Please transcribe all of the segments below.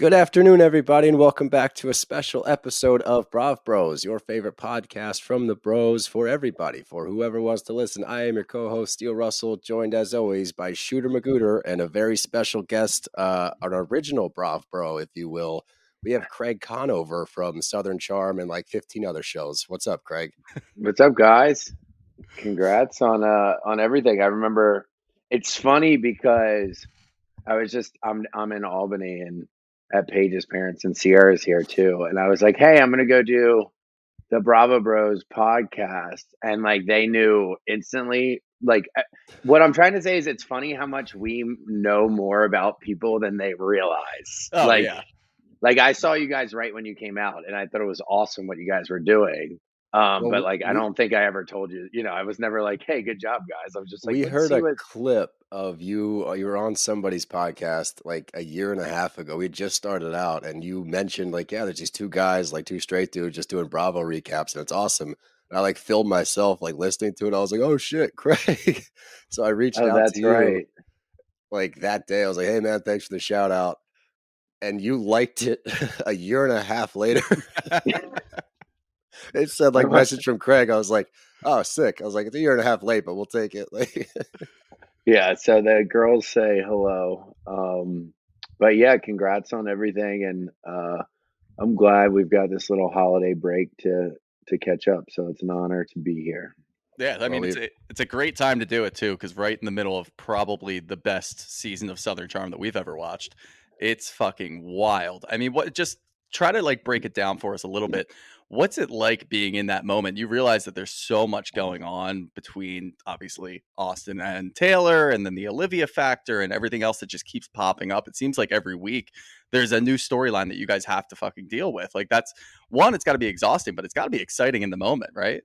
Good afternoon, everybody, and welcome back to a special episode of Brav Bros, your favorite podcast from the bros for everybody, for whoever wants to listen. I am your co host, Steele Russell, joined as always by Shooter Magooter and a very special guest, uh, an original Brav Bro, if you will. We have Craig Conover from Southern Charm and like 15 other shows. What's up, Craig? What's up, guys? Congrats on uh on everything. I remember it's funny because I was just I'm I'm in Albany and at Paige's parents and Ciara's here too. And I was like, hey, I'm gonna go do the Bravo Bros podcast. And like they knew instantly. Like uh, what I'm trying to say is it's funny how much we know more about people than they realize. Oh, like yeah. like I saw you guys right when you came out and I thought it was awesome what you guys were doing. Um, Well, but like I don't think I ever told you, you know, I was never like, hey, good job, guys. I was just like, we heard a what-" clip of you. uh, You were on somebody's podcast like a year and a half ago. We just started out, and you mentioned like, yeah, there's these two guys, like two straight dudes, just doing Bravo recaps, and it's awesome. And I like filmed myself like listening to it. I was like, oh shit, Craig. so I reached Oh, out that's to you right. like that day. I was like, hey man, thanks for the shout out. And you liked it a year and a half later. it said like message from Craig. I was like, oh, sick. I was like, it's a year and a half late, but we'll take it. Like, Yeah, so the girls say hello. Um, but yeah, congrats on everything, and uh, I'm glad we've got this little holiday break to to catch up. So it's an honor to be here. Yeah, I mean Well, it's a, it's a great time to do it too because right in the middle of probably the best season of Southern Charm that we've ever watched. It's fucking wild. I mean, what just try to like break it down for us a little bit. What's it like being in that moment? You realize that there's so much going on between obviously Austen and Taylor and then the Olivia factor and everything else that just keeps popping up. It seems like every week there's a new storyline that you guys have to fucking deal with. Like that's one, it's got to be exhausting, but it's got to be exciting in the moment, right?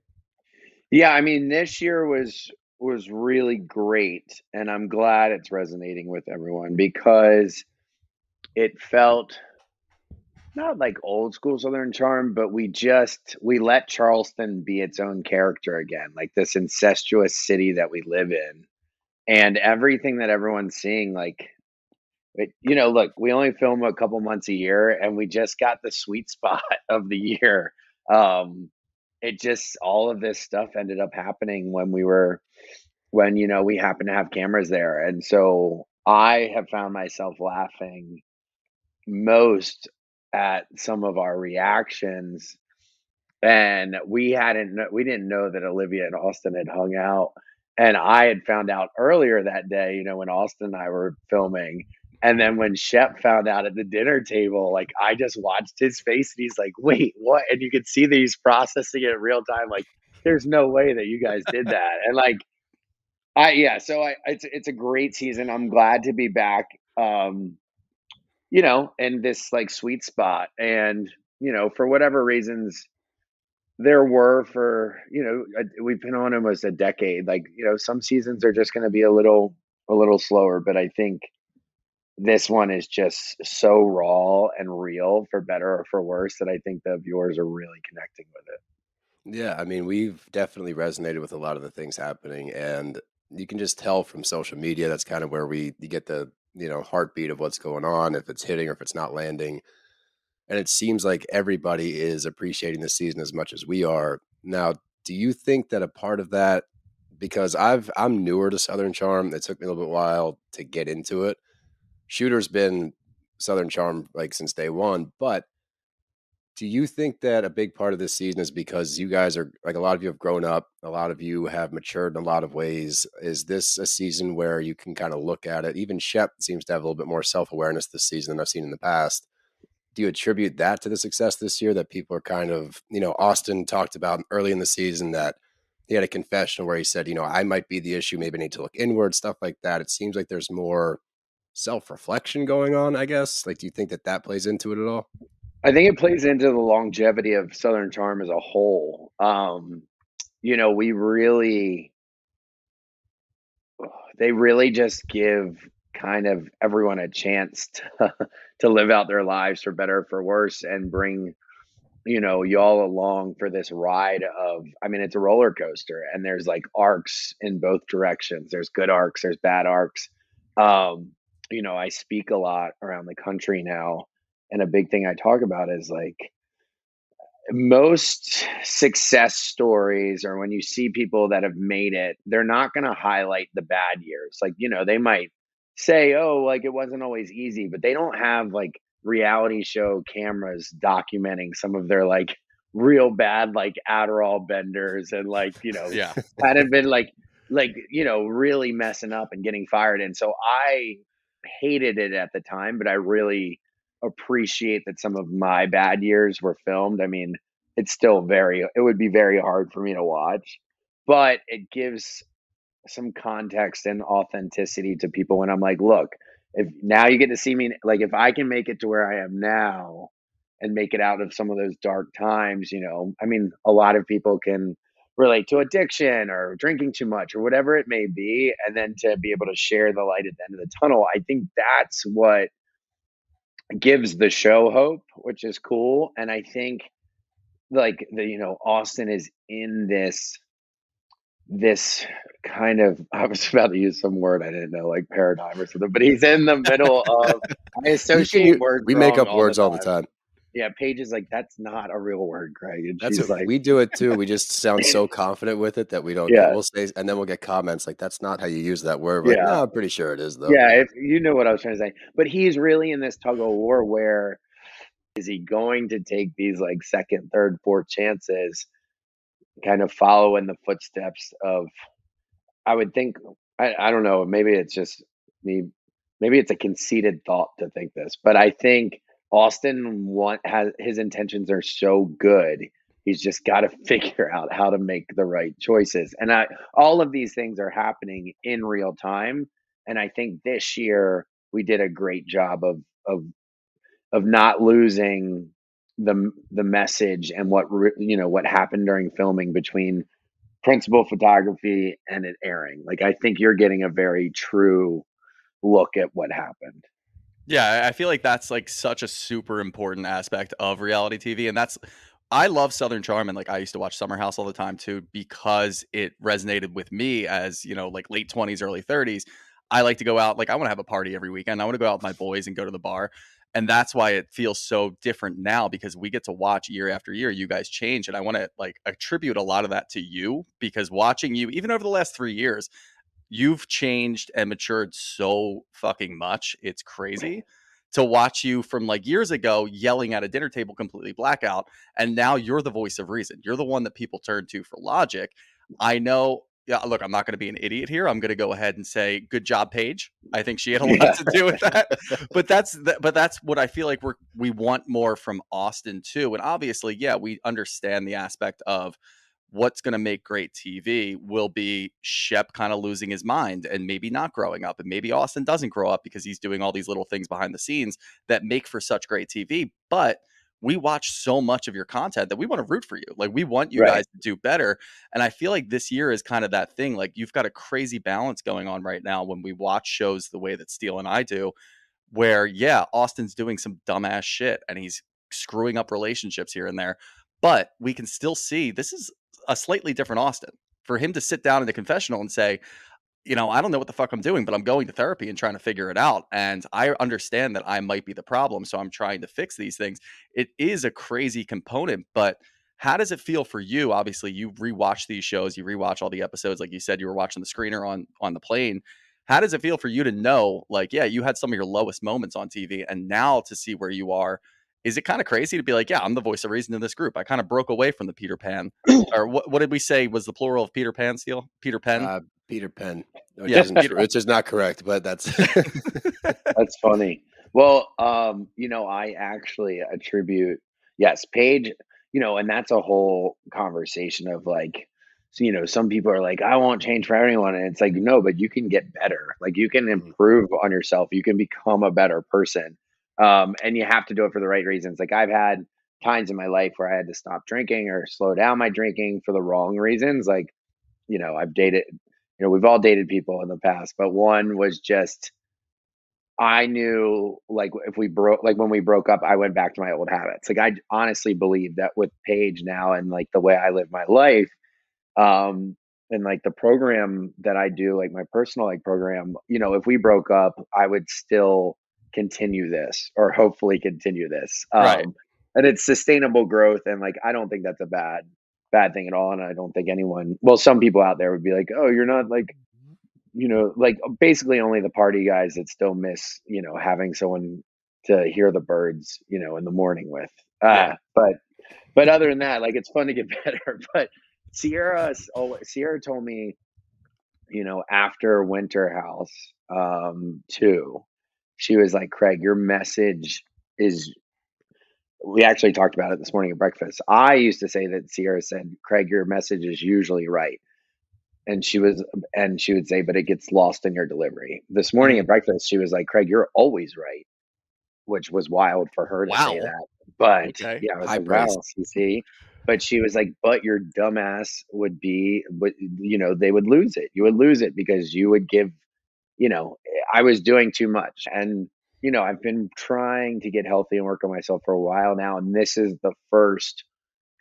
Yeah, I mean, this year was was really great, and I'm glad it's resonating with everyone because it felt not like old school Southern Charm, but we just we let Charleston be its own character again, like this incestuous city that we live in, and everything that everyone's seeing, like. It, you know, look, we only film a couple months a year, and we just got the sweet spot of the year. Um, it just all of this stuff ended up happening when we were when you know we happened to have cameras there and so i have found myself laughing most at some of our reactions and we hadn't we didn't know that olivia and austen had hung out and i had found out earlier that day you know when austen and i were filming and then when Shep found out at the dinner table, like I just watched his face and he's like, wait, what? And you could see that he's processing it in real time. Like, there's no way that you guys did that. And like, I, yeah, so I, it's, it's a great season. I'm glad to be back, um, you know, in this like sweet spot. And, you know, for whatever reasons, there were for, you know, we've been on almost a decade. Like, you know, some seasons are just going to be a little, a little slower, but I think, this one is just so raw and real for better or for worse that I think the viewers are really connecting with it. Yeah, I mean, we've definitely resonated with a lot of the things happening, and you can just tell from social media that's kind of where we you get the you know heartbeat of what's going on, if it's hitting or if it's not landing. And it seems like everybody is appreciating the season as much as we are. Now, do you think that a part of that, because I've I'm newer to Southern Charm, it took me a little bit while to get into it. Shooter's been Southern Charm like since day one, but do you think that a big part of this season is because you guys are like a lot of you have grown up, a lot of you have matured in a lot of ways? Is this a season where you can kind of look at it? Even Shep seems to have a little bit more self awareness this season than I've seen in the past. Do you attribute that to the success this year that people are kind of, you know, Austen talked about early in the season that he had a confession where he said, you know, I might be the issue, maybe I need to look inward, stuff like that. It seems like there's more self reflection going on, I guess. Like, do you think that that plays into it at all? I think it plays into the longevity of Southern Charm as a whole. Um, you know, we really they really just give kind of everyone a chance to to live out their lives for better or for worse and bring you know y'all along for this ride of i mean it's a roller coaster and there's like arcs in both directions there's good arcs there's bad arcs um you know i speak a lot around the country now and a big thing i talk about is like most success stories or when you see people that have made it they're not going to highlight the bad years like you know they might say oh like it wasn't always easy but they don't have like reality show cameras documenting some of their like real bad like Adderall benders and like you know Yeah. hadn't been like like you know really messing up and getting fired and so I hated it at the time but I really appreciate that some of my bad years were filmed I mean it's still very it would be very hard for me to watch but it gives some context and authenticity to people when I'm like look if now you get to see me like if I can make it to where I am now and make it out of some of those dark times, you know, I mean, a lot of people can relate to addiction or drinking too much or whatever it may be. And then to be able to share the light at the end of the tunnel, I think that's what gives the show hope, which is cool. And I think like the, you know, Austen is in this this kind of I was about to use some word I didn't know, like paradigm or something, but he's in the middle of I associate can- words. we make up words all the time. Yeah, Paige is like, that's not a real word, Craig. And That's she's what, like, we do it too. We just sound so confident with it that we don't. Yeah. We'll say, and then we'll get comments like, "That's not how you use that word." We're Like, Yeah. no, I'm pretty sure it is though. yeah, if you know what I was trying to say. But he's really in this tug of war where is he going to take these like second, third, fourth chances, kind of follow in the footsteps of I would think I, I don't know, maybe it's just me maybe it's a conceited thought to think this, but I think Austen want has his intentions are so good. He's just got to figure out how to make the right choices. And I all of these things are happening in real time. And I think this year we did a great job of of of not losing the the message and what you know what happened during filming between principal photography and it airing. Like I think you're getting a very true look at what happened. Yeah, I feel like that's like such a super important aspect of reality TV, and that's I love Southern Charm, and like I used to watch Summer House all the time too because it resonated with me as you know like late twenties, early thirties. I like to go out, like I want to have a party every weekend. I want to go out with my boys and go to the bar, and that's why it feels so different now because we get to watch year after year you guys change, and I want to like attribute a lot of that to you because watching you even over the last three years you've changed and matured so fucking much. It's crazy to watch you from like years ago yelling at a dinner table completely blackout and now you're the voice of reason. You're the one that people turn to for logic. I know yeah, look, I'm not going to be an idiot here. I'm going to go ahead and say good job Paige. I think she had a lot Yeah. to do with that. But that's th- but that's what I feel like we're we want more from Austen too. And obviously, yeah, we understand the aspect of what's going to make great TV will be Shep kind of losing his mind and maybe not growing up. And maybe Austen doesn't grow up because he's doing all these little things behind the scenes that make for such great TV. But we watch so much of your content that we want to root for you. Like we want you Right. guys to do better. And I feel like this year is kind of that thing. Like you've got a crazy balance going on right now when we watch shows the way that Steele and I do, where yeah, Austen's doing some dumbass shit and he's screwing up relationships here and there. But we can still see this is a slightly different Austen. For him to sit down in the confessional and say, you know, I don't know what the fuck I'm doing, but I'm going to therapy and trying to figure it out. And I understand that I might be the problem. So I'm trying to fix these things. It is a crazy component, but how does it feel for you? Obviously, you rewatch these shows, you rewatch all the episodes. Like you said, you were watching the screener on on the plane. How does it feel for you to know, like, yeah, you had some of your lowest moments on TV, and now to see where you are, is it kind of crazy to be like, yeah, I'm the voice of reason in this group? I kind of broke away from the Peter Pan, or what? What did we say was the plural of Peter Pan? Steele, Peter Pan. Uh, Peter Pen. Which, Yeah, isn't, Peter- which is not correct, but that's That's funny. Well, um, you know, I actually attribute yes, Paige, you know, and that's a whole conversation of like so, you know, some people are like, I won't change for anyone. And it's like, no, but you can get better. Like you can improve on yourself. You can become a better person. Um, and you have to do it for the right reasons. Like I've had times in my life where I had to stop drinking or slow down my drinking for the wrong reasons. Like, you know, I've dated you know, we've all dated people in the past, but one was just I knew like if we broke like when we broke up, I went back to my old habits. Like I honestly believe that with Paige now and like the way I live my life, um, and like the program that I do, like my personal like program, you know, if we broke up, I would still continue this or hopefully continue this. Um, Right. and it's sustainable growth and like I don't think that's a bad bad thing at all and I don't think anyone well some people out there would be like, "Oh, you're not like you know, like basically only the party guys that still miss, you know, having someone to hear the birds, you know, in the morning with. Uh, Yeah. but but other than that, like it's fun to get better. But Ciara, oh, Ciara told me, you know, after Winter House um, two, she was like, Craig, your message is. We actually talked about it this morning at breakfast. I used to say that Ciara said, Craig, your message is usually right and she was and she would say but it gets lost in your delivery this morning at breakfast she was like craig you're always right which was wild for her to say that but Okay. yeah I was High like, wow CC. but she was like but your dumbass would be but you know they would lose it you would lose it because you would give you know i was doing too much and you know i've been trying to get healthy and work on myself for a while now and this is the first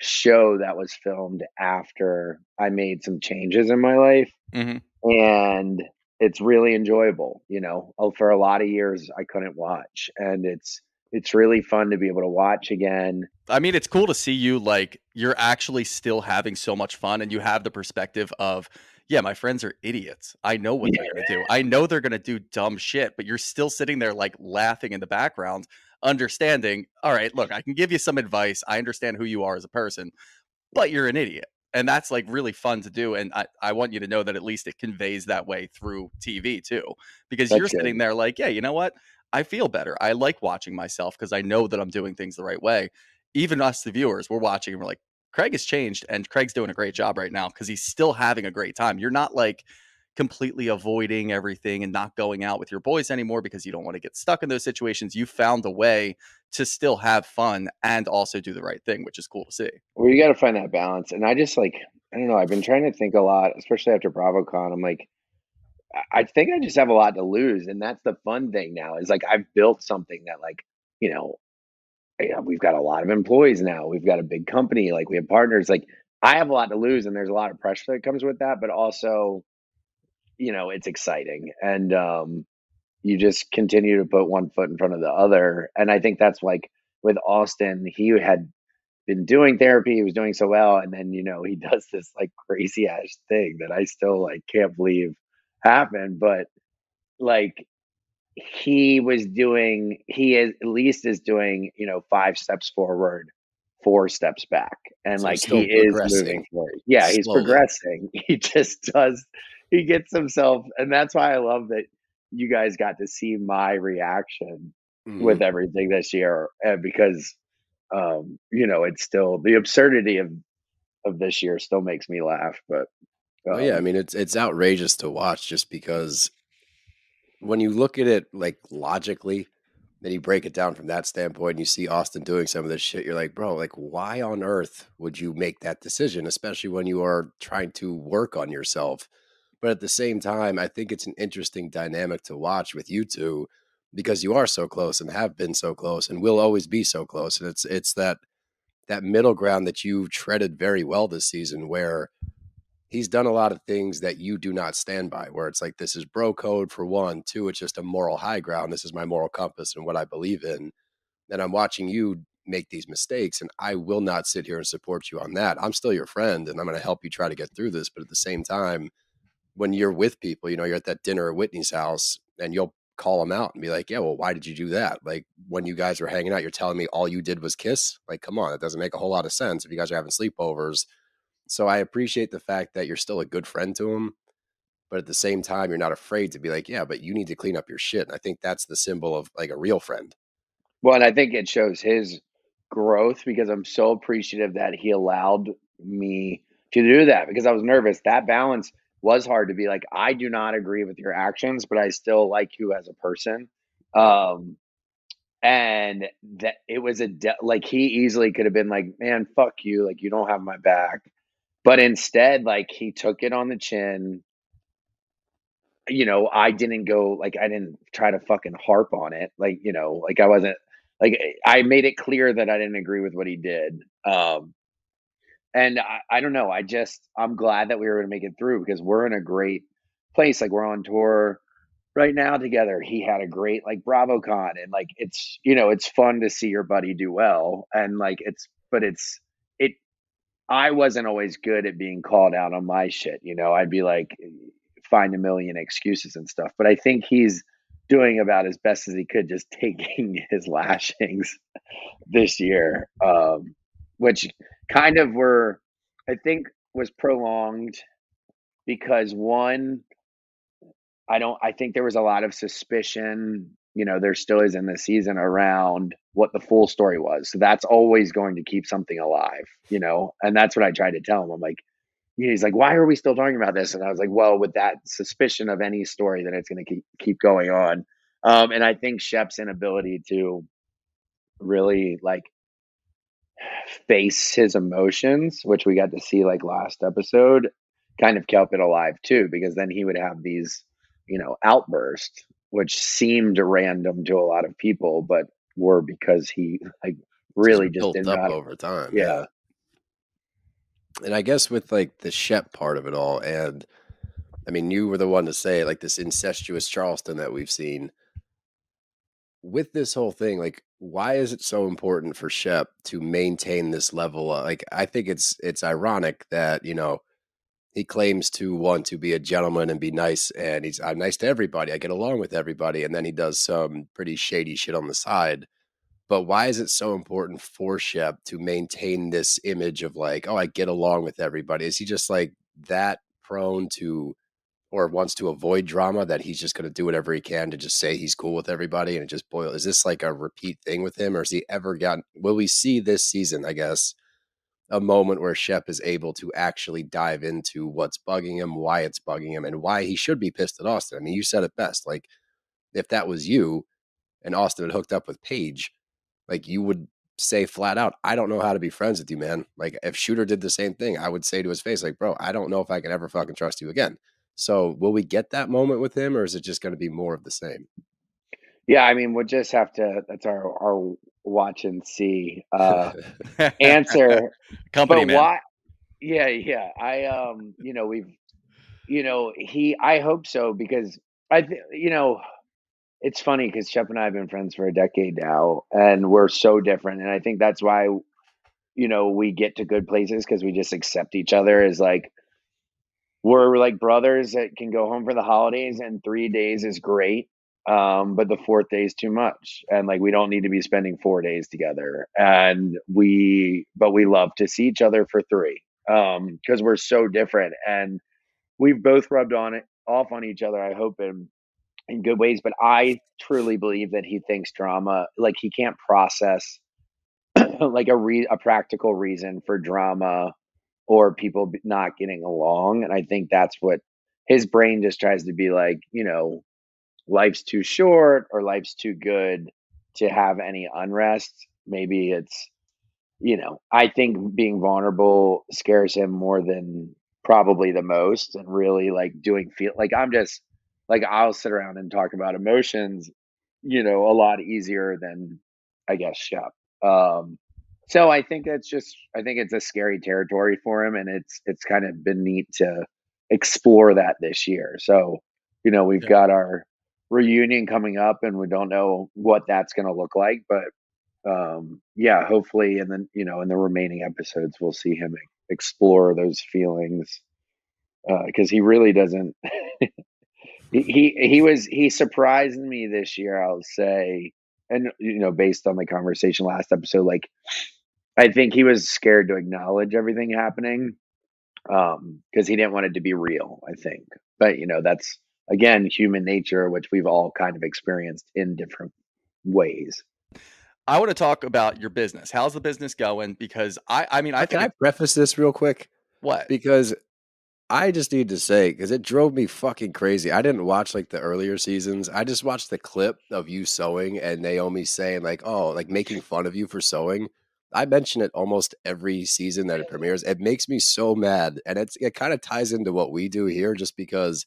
show that was filmed after I made some changes in my life hmm and it's really enjoyable, you know. Oh, For a lot of years I couldn't watch and it's it's really fun to be able to watch again. I mean, it's cool to see you like you're actually still having so much fun and you have the perspective of, yeah, my friends are idiots. I know what they're going to do. I know they're going to do dumb shit, but you're still sitting there like laughing in the background, understanding, all right, look, I can give you some advice. I understand who you are as a person, but you're an idiot. And that's like really fun to do. And I, I want you to know that at least it conveys that way through TV too, because That's you're sitting there like, yeah, you know what? I feel better. I like watching myself because I know that I'm doing things the right way. Even us, the viewers, we're watching and we're like, Craig has changed and Craig's doing a great job right now because he's still having a great time. You're not like completely avoiding everything and not going out with your boys anymore because you don't want to get stuck in those situations. You found a way to still have fun and also do the right thing, which is cool to see. Well, you got to find that balance. And I just like I don't know, I've been trying to think a lot, especially after BravoCon. I'm like I- think I just have a lot to lose and that's the fun thing now. Is like I've built something that like, you know, we've got a lot of employees now. We've got a big company, like we have partners. Like I have a lot to lose, and there's a lot of pressure that comes with that. But also, you know, it's exciting, and um, you just continue to put one foot in front of the other. And I think that's like with Austen, he had been doing therapy, he was doing so well, and then you know he does this like crazy ass thing that I still like can't believe happened, but like he was doing he is at least is doing you know five steps forward four steps back and So like he is moving forward yeah he's slowly. progressing he just does he gets himself and that's why i love that you guys got to see my reaction Mhm. with everything this year because um you know it's still the absurdity of of this year still makes me laugh but Oh yeah, I um, mean it's it's outrageous to watch just because when you look at it like logically, then you break it down from that standpoint and you see Austen doing some of this shit, you're like, bro, like why on earth would you make that decision, especially when you are trying to work on yourself? But at the same time, I think it's an interesting dynamic to watch with you two because you are so close and have been so close and will always be so close. And it's it's that that middle ground that you've treaded very well this season where he's done a lot of things that you do not stand by where it's like this is bro code for one two it's just a moral high ground this is my moral compass and what i believe in and i'm watching you make these mistakes and i will not sit here and support you on that. I'm still your friend and i'm going to help you try to get through this but at the same time when you're with people you know you're at that dinner at whitney's house and you'll call them out and be like yeah well why did you do that? Like when you guys were hanging out you're telling me all you did was kiss? Like come on it doesn't make a whole lot of sense if you guys are having sleepovers so I appreciate the fact that you're still a good friend to him, but at the same time, you're not afraid to be like, yeah, but you need to clean up your shit. And I think that's the symbol of like a real friend. Well, and I think it shows his growth because I'm so appreciative that he allowed me to do that because I was nervous. That balance was hard to be like, I do not agree with your actions, but I still like you as a person. Um, and that it was a de- like he easily could have been like, man, fuck you, like you don't have my back. But instead, like he took it on the chin you know, I didn't go like I didn't try to fucking harp on it. Like, you know, like I wasn't like I made it clear that I didn't agree with what he did. Um and I, I don't know. I just I'm glad that we were able to make it through because we're in a great place. Like we're on tour right now together. He had a great like BravoCon and like it's you know, it's fun to see your buddy do well. And like it's but it's it I wasn't always good at being called out on my shit. You know, I'd be like find a million excuses and stuff. But I think he's doing about as best as he could just taking his lashings this year. Um which kind of were I think was prolonged because one I don't I think there was a lot of suspicion, you know, there still is in the season around what the full story was. So that's always going to keep something alive, you know. And that's what I tried to tell him. I'm like he's like, "Why are we still talking about this?" And I was like, "Well, with that suspicion of any story then it's going to keep keep going on." Um and I think Shep's inability to really like face his emotions, which we got to see like last episode, kind of kept it alive too, because then he would have these, you know, outbursts, which seemed random to a lot of people, but were because he like really just, built didn't up know over time. Yeah. And I guess with like the Shep part of it all, and I mean, you were the one to say like this incestuous Charleston that we've seen. With this whole thing, like, why is it so important for Shep to maintain this level? Of, like, I think it's it's ironic that you know he claims to want to be a gentleman and be nice, and he's I'm nice to everybody. I get along with everybody, and then he does some pretty shady shit on the side. But why is it so important for Shep to maintain this image of like, oh, I get along with everybody? Is he just like that prone to or wants to avoid drama that he's just going to do whatever he can to just say he's cool with everybody and it just boil? Is this like a repeat thing with him or has he ever gotten, will we see this season, I guess, a moment where Shep is able to actually dive into what's bugging him, why it's bugging him, and why he should be pissed at Austen? I mean, you said it best. Like, if that was you and Austen had hooked up with Paige, like you would say flat out, I don't know how to be friends with you, man. Like if Shooter did the same thing, I would say to his face, like, bro, I don't know if I can ever fucking trust you again. So will we get that moment with him or is it just going to be more of the same? Yeah, I mean, we'll just have to that's our our watch and see uh answer company but man. why yeah yeah i um you know we've you know he i hope so because i th- you know it's funny because shep and i have been friends for a decade now and we're so different and i think that's why you know we get to good places because we just accept each other as like we're like brothers that can go home for the holidays and three days is great um but the fourth day is too much and like we don't need to be spending four days together and we but we love to see each other for three um because we're so different and we've both rubbed on it off on each other i hope in in good ways but i truly believe that he thinks drama like he can't process like a re- a practical reason for drama or people not getting along and i think that's what his brain just tries to be like you know life's too short or life's too good to have any unrest maybe it's you know i think being vulnerable scares him more than probably the most and really like doing feel like i'm just like i'll sit around and talk about emotions you know a lot easier than i guess shep um so i think it's just i think it's a scary territory for him and it's it's kind of been neat to explore that this year so you know we've Yeah. got our reunion coming up and we don't know what that's going to look like but um yeah hopefully and then you know in the remaining episodes we'll see him explore those feelings because he really doesn't he, he he was he surprised me this year i'll say and you know based on the conversation last episode like i think he was scared to acknowledge everything happening um because he didn't want it to be real i think but you know that's again human nature which we've all kind of experienced in different ways I want to talk about your business. How's the business going? Because I, I mean, I Can think I preface this real quick? what Because I just need to say, because it drove me fucking crazy. I didn't watch like the earlier seasons. I just watched the clip of you sewing and Naomie saying, like, oh, like making fun of you for sewing. I mention it almost every season that it premieres. It makes me so mad. And it's it kind of ties into what we do here just because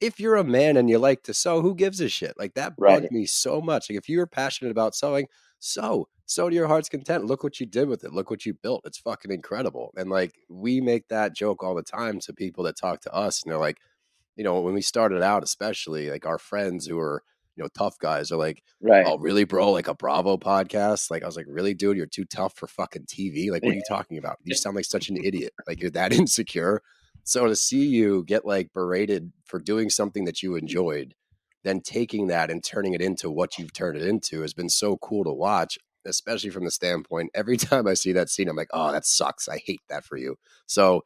if you're a man and you like to sew, who gives a shit? Like that Right. bugged me so much. Like if you're passionate about sewing, sew, sew to your heart's content. Look what you did with it. Look what you built. It's fucking incredible. And like we make that joke all the time to people that talk to us, and they're like, you know, when we started out, especially like our friends who are you know tough guys are like, Right. oh really, bro? Like a Bravo podcast? Like I was like, really, dude? You're too tough for fucking TV. Like what are you talking about? You sound like such an idiot. Like you're that insecure. So to see you get like berated for doing something that you enjoyed, then taking that and turning it into what you've turned it into has been so cool to watch, especially from the standpoint. Every time I see that scene, I'm like, oh, that sucks. I hate that for you. So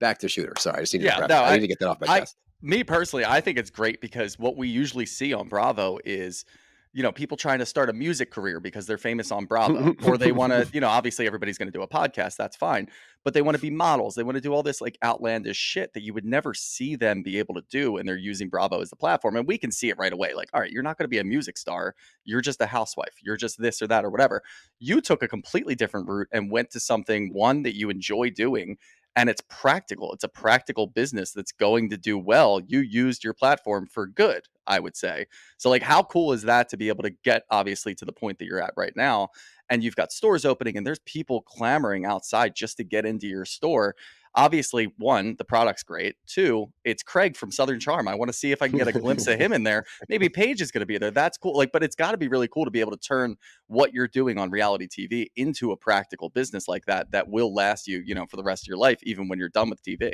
back to shooter. Sorry, I just need to, no, I I- need to get that off my I- chest. me personally, I think it's great because what we usually see on Bravo is, you know, people trying to start a music career because they're famous on Bravo, or they want to, you know, obviously everybody's going to do a podcast, that's fine, but they want to be models, they want to do all this like outlandish shit that you would never see them be able to do, and they're using Bravo as the platform, and we can see it right away. Like, all right, you're not going to be a music star, you're just a housewife, you're just this or that or whatever. You took a completely different route and went to something one that you enjoy doing and it's practical. It's a practical business that's going to do well. You used your platform for good, I would say. So, like, how cool is that to be able to get obviously to the point that you're at right now? And you've got stores opening, and there's people clamoring outside just to get into your store. Obviously, one, the product's great. Two, it's Craig from Southern Charm. I want to see if I can get a glimpse of him in there. Maybe Paige is going to be there. That's cool. Like, but it's got to be really cool to be able to turn what you're doing on reality TV into a practical business like that that will last you, you know, for the rest of your life, even when you're done with TV.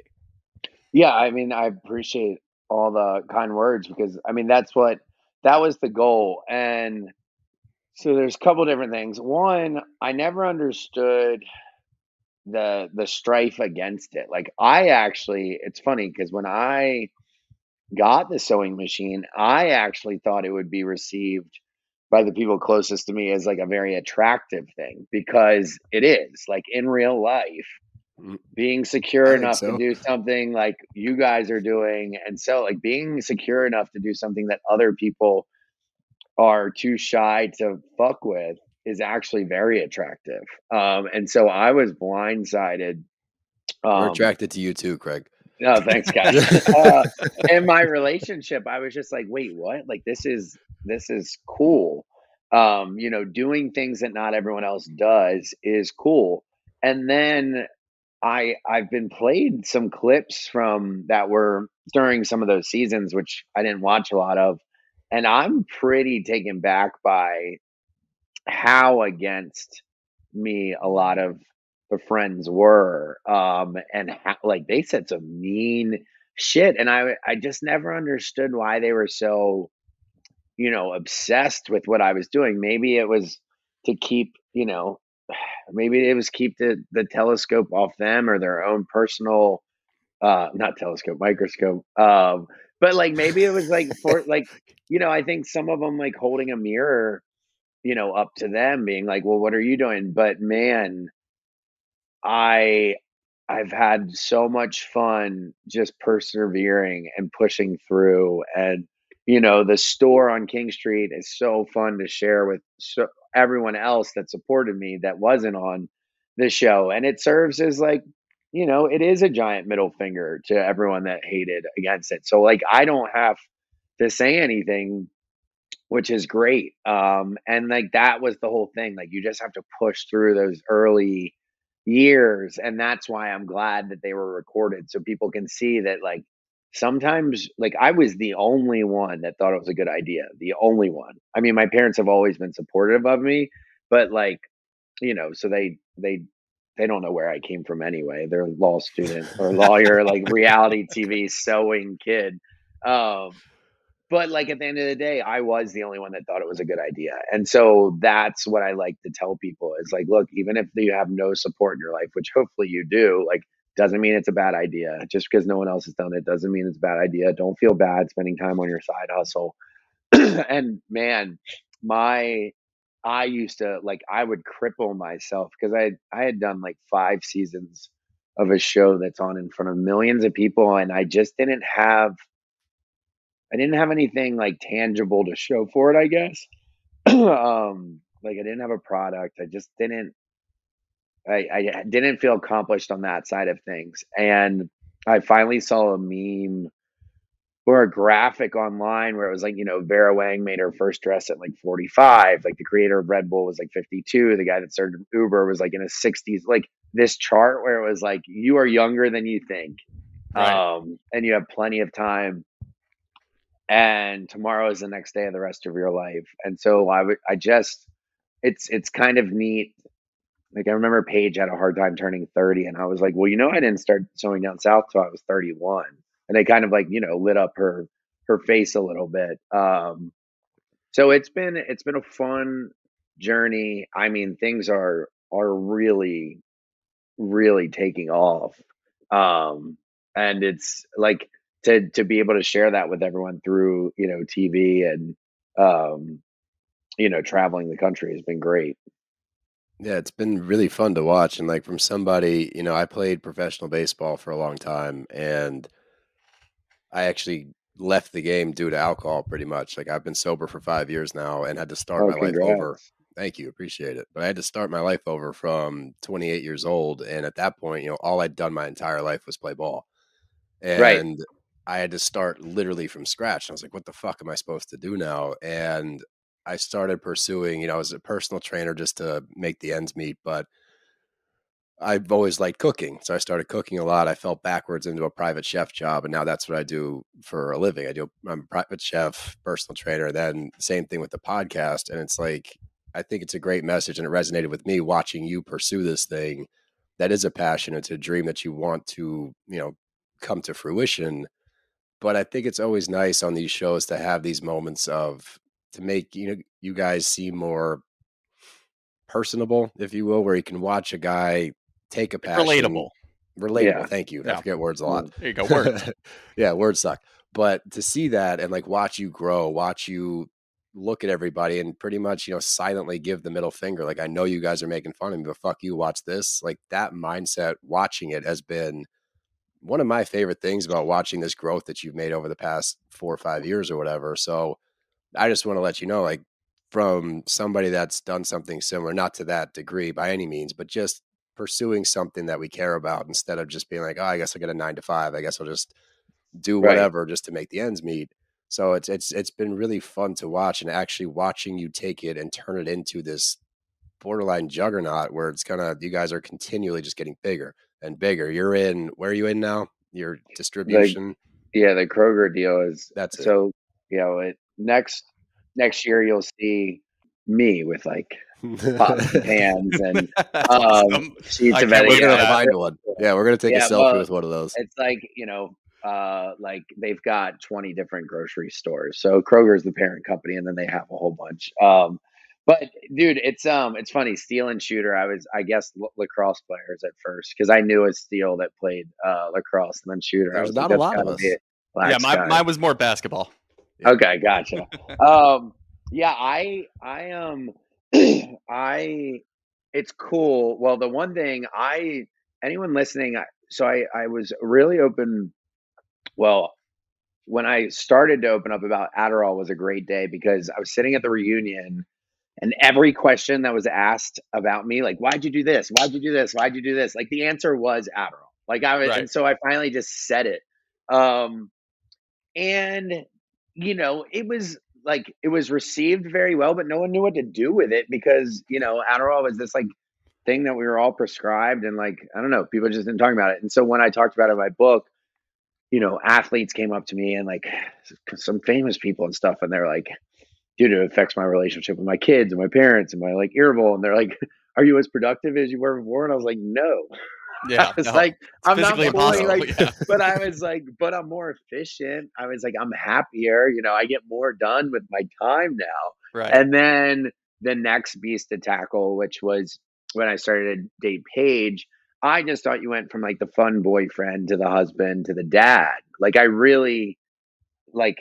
Yeah, I mean, I appreciate all the kind words because I mean that's what that was the goal. And so there's a couple different things. One, I never understood the the strife against it. Like I actually it's funny because when I got the sewing machine, I actually thought it would be received by the people closest to me as like a very attractive thing because it is. Like in real life, Mm. being secure enough so. to do something like you guys are doing and so like being secure enough to do something that other people are too shy to fuck with is actually very attractive um and so i was blindsided We're um attracted to you too, Craig. no thanks guys. Uh, in my relationship i was just like wait what? Like this is this is cool. Um you know doing things that not everyone else does is cool and then I I've been played some clips from that were during some of those seasons, which I didn't watch a lot of, and I'm pretty taken back by how against me a lot of the friends were, um, and how, like they said some mean shit, and I I just never understood why they were so you know obsessed with what I was doing. Maybe it was to keep you know maybe it was keep the the telescope off them or their own personal uh not telescope microscope um but like maybe it was like for like you know i think some of them like holding a mirror you know up to them being like well what are you doing? But man i i've had so much fun just persevering and pushing through and you know the store on king street is so fun to share with so everyone else that supported me that wasn't on the show and it serves as like you know it is a giant middle finger to everyone that hated against it. So like i don't have to say anything which is great um and like that was the whole thing like you just have to push through those early years and that's why i'm glad that they were recorded so people can see that like sometimes like i was the only one that thought it was a good idea the only one. I mean my parents have always been supportive of me but like you know so they they they don't know where i came from anyway they're a law student or lawyer like reality tv sewing kid um but like at the end of the day i was the only one that thought it was a good idea. And so that's what i like to tell people is like look even if you have no support in your life which hopefully you do like doesn't mean it's a bad idea. Just because no one else has done it doesn't mean it's a bad idea. Don't feel bad spending time on your side hustle. And man my i used to like i would cripple myself because i i had done like five seasons of a show that's on in front of millions of people and i just didn't have I didn't have anything like tangible to show for it, I guess. um, like I didn't have a product. I just didn't. I, I didn't feel accomplished on that side of things, and I finally saw a meme or a graphic online where it was like, you know, Vera Wang made her first dress at like 45. Like the creator of Red Bull was like 52. The guy that started Uber was like in his 60s. Like this chart where it was like, you are younger than you think. Right. Um, and you have plenty of time. And tomorrow is the next day of the rest of your life. And so I would, I just, it's, it's kind of neat. Like I remember Paige had a hard time turning 30 and I was like, well, you know, I didn't start sewing down south till I was 31 and they kind of like you know lit up her her face a little bit um so it's been it's been a fun journey i mean things are are really really taking off um and it's like to to be able to share that with everyone through you know tv and um you know traveling the country has been great Yeah, it's been really fun to watch. And like from somebody, you know, I played professional baseball for a long time and I actually left the game due to alcohol pretty much. Like I've been sober for five years now and had to start oh my life over. Thank you, appreciate it. But I had to start my life over from 28 years old. And at that point, you know, all I'd done my entire life was play ball. right And I had to start literally from scratch. I was like, what the fuck am I supposed to do now? And I started pursuing, you know, as a personal trainer just to make the ends meet. But I've always liked cooking. So I started cooking a lot. I fell backwards into a private chef job. And now that's what I do for a living. I do, I'm a private chef, personal trainer. Then same thing with the podcast. And it's like, I think it's a great message and it resonated with me watching you pursue this thing that is a passion. It's a dream that you want to, you know, come to fruition. But I think it's always nice on these shows to have these moments of to make you know you guys seem more personable, if you will, where you can watch a guy take a passion, Relatable. relatable. yeah Thank you. I forget words a lot. Mm. There you go. Words. yeah, words suck. But to see that and like watch you grow, watch you look at everybody and pretty much, you know, silently give the middle finger. Like, I know you guys are making fun of me, but fuck you, watch this. Like that mindset, watching it has been one of my favorite things about watching this growth that you've made over the past four or five years or whatever. So I just want to let you know, like, from somebody that's done something similar, not to that degree by any means, but just pursuing something that we care about instead of just being like, oh, I guess I'll get a nine to five. I guess I'll just do right whatever just to make the ends meet. So it's it's it's been really fun to watch and actually watching you take it and turn it into this borderline juggernaut where it's kind of you guys are continually just getting bigger and bigger. You're in where are you in now? Your the distribution. yeah the kroger deal is That's it. so you know it next next year you'll see me with like pots and pans and um sheets of we're gonna that. find one. Yeah, we're gonna take a selfie well, with one of those. it's like you know, uh, like they've got twenty different grocery stores. So Kroger's the parent company, and then they have a whole bunch. Um, but dude, it's um, it's funny. Steele and shooter. I was, I guess, l- lacrosse players at first because I knew a Steel that played uh, lacrosse, and then shooter. I There's was like, not a lot of us. Yeah, my, guy. mine was more basketball. Yeah. Okay, gotcha. um, yeah, I, I um, I, it's cool. Well, the one thing I, anyone listening, I, so I, I was really open. Well, when I started to open up about Adderall was a great day because I was sitting at the reunion and every question that was asked about me, like, why'd you do this? Why'd you do this? Why'd you do this? Like the answer was Adderall. Like I was, Right. and so I finally just said it. Um, and you know, it was like it was received very well, but no one knew what to do with it because you know Adderall was this like thing that we were all prescribed, and like I don't know, people just didn't talk about it. And so when I talked about it in my book, you know, athletes came up to me and like some famous people and stuff, and they're like, "Dude, it affects my relationship with my kids and my parents and my like irritable." And they're like, "Are you as productive as you were before?" And I was like, "No." Yeah, I was no, like, it's I'm not fully like yeah. but I was like, but I'm more efficient. I was like, I'm happier. You know, I get more done with my time now. Right. And then the next beast to tackle, which was when I started to date Paige, I just thought you went from like the fun boyfriend to the husband to the dad. Like, I really, like,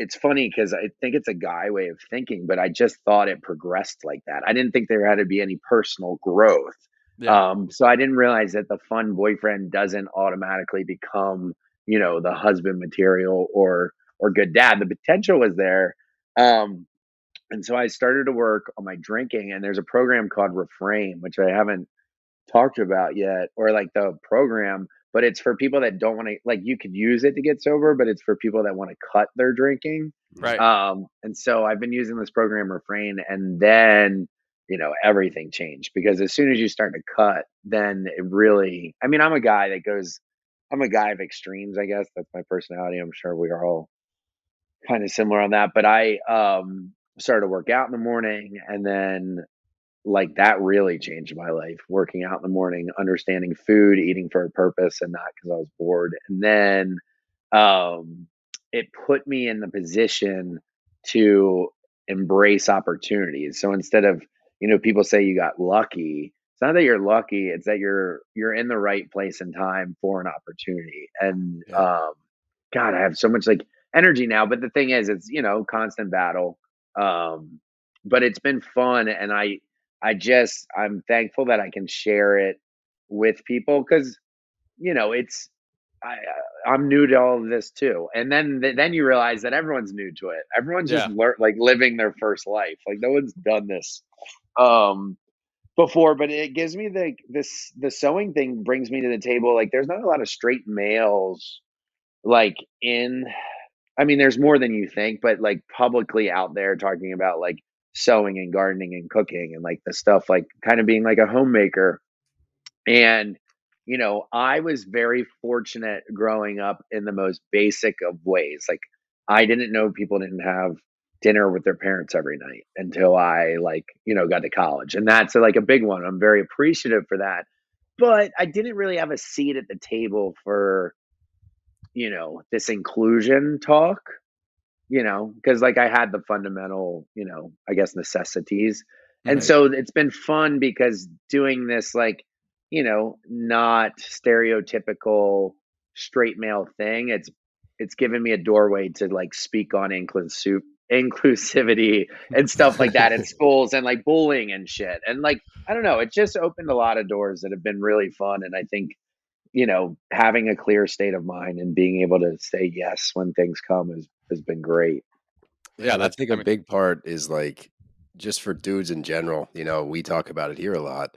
it's funny because I think it's a guy way of thinking, but I just thought it progressed like that. I didn't think there had to be any personal growth. yeah. Um, so I didn't realize that the fun boyfriend doesn't automatically become, you know, the husband material or or good dad. The potential was there. Um, and so I started to work on my drinking, and there's a program called Reframe, which I haven't talked about yet, or like the program, but it's for people that don't want to like you could use it to get sober, but it's for people that want to cut their drinking. Right. Um, and so I've been using this program Reframe and then you know everything changed because as soon as you start to cut, then it really I mean, I'm a guy that goes I'm a guy of extremes, I guess. That's my personality. I'm sure we are all kind of similar on that. But I um started to work out in the morning and then like that really changed my life working out in the morning understanding food eating for a purpose and not because i was bored. And then um, it put me in the position to embrace opportunities. So instead of you know people say you got lucky it's not that you're lucky it's that you're you're in the right place and time for an opportunity. And Yeah. um god i have so much like energy now but the thing is it's you know constant battle. Um but it's been fun and i I just I'm thankful that I can share it with people because you know it's I uh, I'm new to all of this too, and then then you realize that everyone's new to it. Everyone's just Yeah. learn like living their first life. Like no one's done this um before, but it gives me the this the sewing thing brings me to the table. Like there's not a lot of straight males like in I mean, there's more than you think, but like publicly out there talking about like sewing and gardening and cooking and like the stuff like kind of being like a homemaker. And, you know, I was very fortunate growing up in the most basic of ways. Like, I didn't know people didn't have dinner with their parents every night until I like, you know, got to college. And that's like a big one. I'm very appreciative for that. But I didn't really have a seat at the table for, you know, this inclusion talk, you know, because like I had the fundamental, you know, I guess necessities. And Right. so it's been fun because doing this, like, you know, not stereotypical straight male thing, it's it's given me a doorway to like speak on inclusive inclusivity and stuff like that in schools and like bullying and shit. And like, I don't know, it just opened a lot of doors that have been really fun. And I think you know, having a clear state of mind and being able to say yes when things come has has been great. Yeah, that's- I think I a mean- big part is like just for dudes in general. You know, we talk about it here a lot,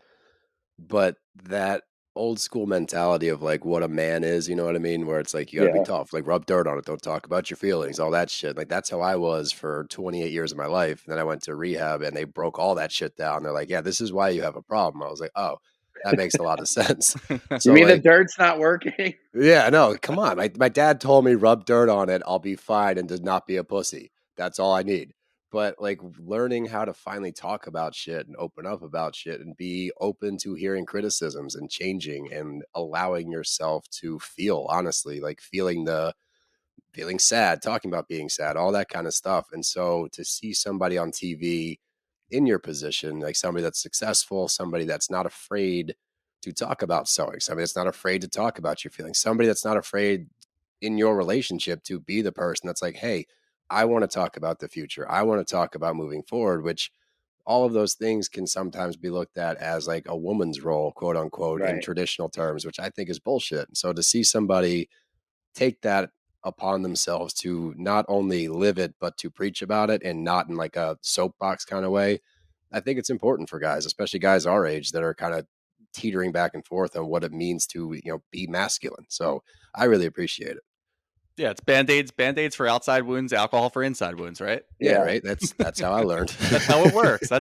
but that old school mentality of like what a man is. You know what I mean? Where it's like you gotta Yeah. be tough, like rub dirt on it, don't talk about your feelings, all that shit. Like that's how I was for 28 years of my life. And then I went to rehab and they broke all that shit down. They're like, yeah, this is why you have a problem. I was like, oh, that makes a lot of sense. So, you mean like, the dirt's not working? yeah, no, come on. My my dad told me rub dirt on it, I'll be fine and to not be a pussy. That's all I need. But like learning how to finally talk about shit and open up about shit and be open to hearing criticisms and changing and allowing yourself to feel honestly, like feeling the feeling sad, talking about being sad, all that kind of stuff. And so to see somebody on TV in your position, like somebody that's successful, somebody that's not afraid to talk about sewing, somebody that's not afraid to talk about your feelings, somebody that's not afraid in your relationship to be the person that's like, hey, I want to talk about the future. I want to talk about moving forward, which all of those things can sometimes be looked at as like a woman's role, quote unquote, in traditional terms, which I think is bullshit. So to see somebody take that upon themselves to not only live it, but to preach about it and not in like a soapbox kind of way, I think it's important for guys, especially guys our age that are kind of teetering back and forth on what it means to, you know, be masculine. So I really appreciate it. Yeah, it's band-aids, band-aids for outside wounds, alcohol for inside wounds, right? Yeah, Yeah. right. That's that's how I learned. That's how it works.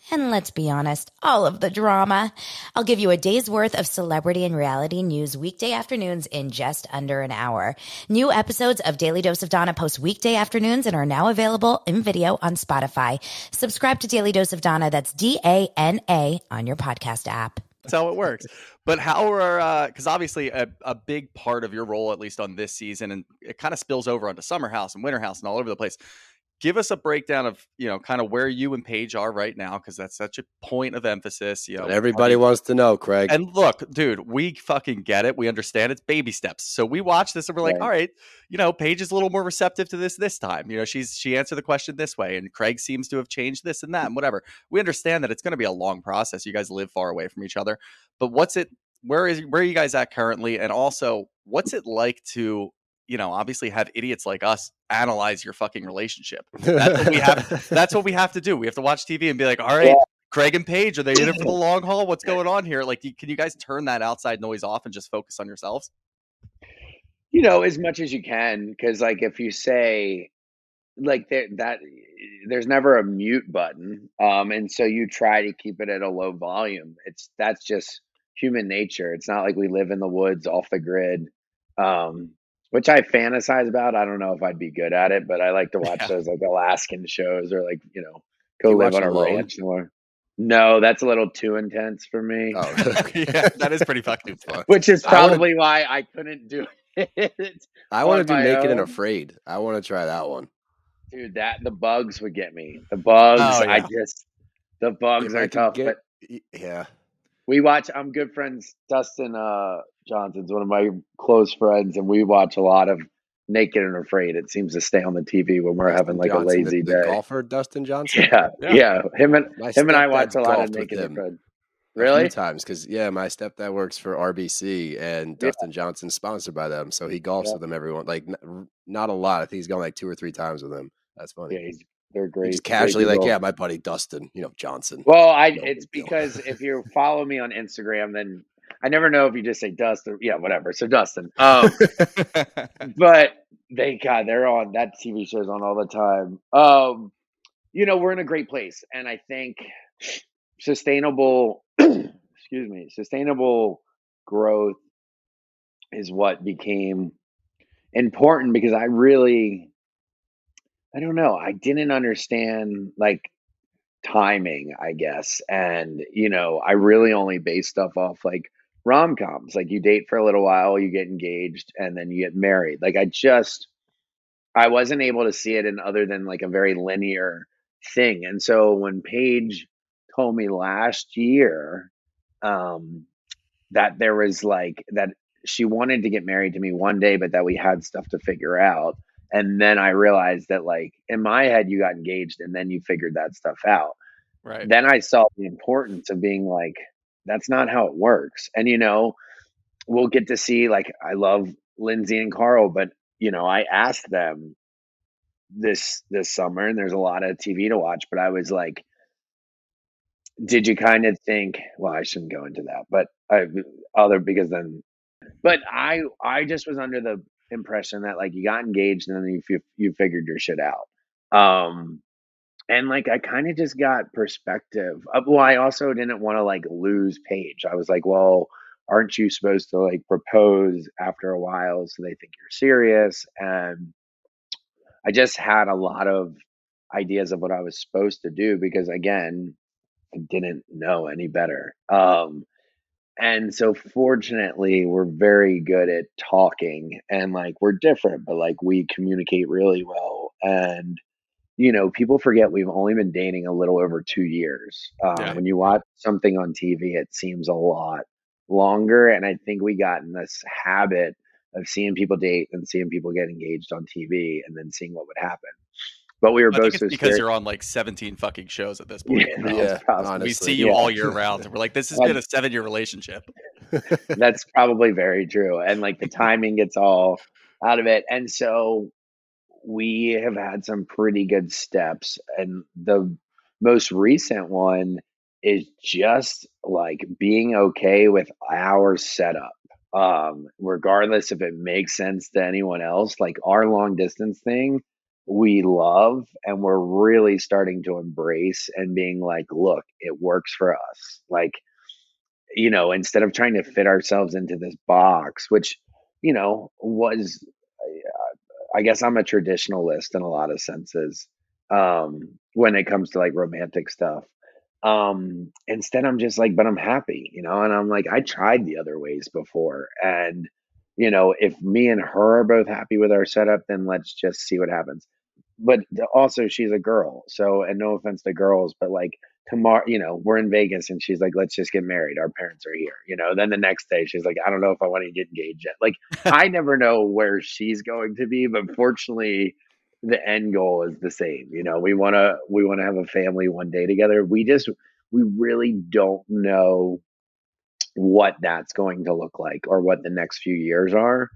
And let's be honest, all of the drama. I'll give you a day's worth of celebrity and reality news weekday afternoons in just under an hour. New episodes of Daily Dose of Dana post weekday afternoons and are now available in video on Spotify. Subscribe to Daily Dose of Dana. That's D A N A on your podcast app. That's how it works. But how are uh, because obviously a, a big part of your role, at least on this season, and it kind of spills over onto Summer House and Winter House and all over the place, give us a breakdown of you know kind of where you and Paige are right now because that's such a point of emphasis. You know, And everybody wants to know, Craig. and look, dude, we fucking get it. We understand it's baby steps. So we watch this and we're like, Right. all right, you know, Paige is a little more receptive to this this time. You know, she's she answered the question this way, and Craig seems to have changed this and that and whatever. We understand that it's going to be a long process. You guys live far away from each other, but what's it? Where is where are you guys at currently? And also, what's it like to you know obviously have idiots like us analyze your fucking relationship? That's what we have. That's what we have to do. We have to watch TV and be like, all right, Yeah. Craig and Paige, are they in it for the long haul? What's going on here? Like, can you guys turn that outside noise off and just focus on yourselves? you know as much as you can because like if you say like there, that there's never a mute button um and so you try to keep it at a low volume it's that's just human nature it's not like we live in the woods off the grid um which i fantasize about i don't know if i'd be good at it but i like to watch Yeah. those like alaskan shows or like you know go You live on a Alone? ranch no that's a little too intense for me Oh, yeah, that is pretty fucking fun. which is I wanna- probably why i couldn't do it I want to do Naked and. Afraid. I want to try that one. Dude, that the bugs would get me. The bugs, Oh, I just the bugs If are tough. get- But yeah. we watch. I'm good friends. Dustin uh, Johnson's one of my close friends, and we watch a lot of Naked and Afraid. It seems to stay on the TV when we're having like Johnson, a lazy the, the day. golfer Dustin Johnson. Yeah, Yeah. yeah, Him and My him and I watch a lot of Naked and Afraid. Really? times because yeah, my stepdad works for RBC and Yeah. Dustin Johnson's sponsored by them, so he golfs Yeah. with them everyone like n- not a lot. I think he's gone like two or three times with him. That's funny. Yeah, he's, they're He great. great casually like, yeah, my buddy Dustin, you know Johnson. Well, I No it's deal. because if you follow me on Instagram, then I never know if you just say Dustin. Yeah, whatever. So Dustin. Um, but they God, they're on that TV show's on all the time. Um, you know, we're in a great place, and I think sustainable, excuse me, sustainable growth is what became important because I really, I don't know, I didn't understand like timing, I guess, and you know, I really only base stuff off like rom coms. Like you date for a little while, you get engaged, and then you get married. Like I just I wasn't able to see it in other than like a very linear thing. And so when Paige told me last year um that there was like that she wanted to get married to me one day, but that we had stuff to figure out. And then I realized that like in my head you got engaged and then you figured that stuff out right. then I saw the importance of being like, that's not how it works. And you know, we'll get to see like I love Lindsay and Carl, but you know, I asked them this this summer, and there's a lot of TV to watch, but I was like, did you kind of think? Well, I shouldn't go into that, but I other because then, but I I just was under the impression that like you got engaged and then you you, figured your shit out. Um, and like I kind of just got perspective. Uh, well, I also didn't want to like lose Paige. I was like, well, aren't you supposed to like propose after a while so they think you're serious? And I just had a lot of ideas of what I was supposed to do because again, I didn't know any better. Um, and so fortunately, we're very good at talking and like we're different, but like we communicate really well. And you know, people forget we've only been dating a little over two years. Um, Yeah. When you watch something on TV, it seems a lot longer. And I think we got in this habit of seeing people date and seeing people get engaged on TV and then seeing what would happen. But we were I both think so because serious. you're on like 17 fucking shows at this point. Yeah. Yeah, honestly. we see you Yeah. all year round. and We're like, this has been a seven year relationship. That's probably very true. And like the timing gets all out of it. And so we have had some pretty good steps. And the most recent one is just like being okay with our setup. Um, regardless if it makes sense to anyone else, like our long distance thing, we love and we're really starting to embrace and being like, look, it works for us. Like, you know, instead of trying to fit ourselves into this box, which, you know, was, I guess I'm a traditionalist in a lot of senses um, when it comes to like romantic stuff. Um, instead, I'm just like, but I'm happy, you know, and I'm like, I tried the other ways before. And, you know, if me and her are both happy with our setup, then let's just see what happens. but also she's a girl. So, and no offense to girls, but like tomorrow, you know, we're in Vegas and she's like, let's just get married. Our parents are here, you know. Then the next day, she's like, I don't know if I want to get engaged yet. Like, I never know where she's going to be, but fortunately, the end goal is the same. You know, we want to we want to have a family one day together. We just we really don't know what that's going to look like or what the next few years are.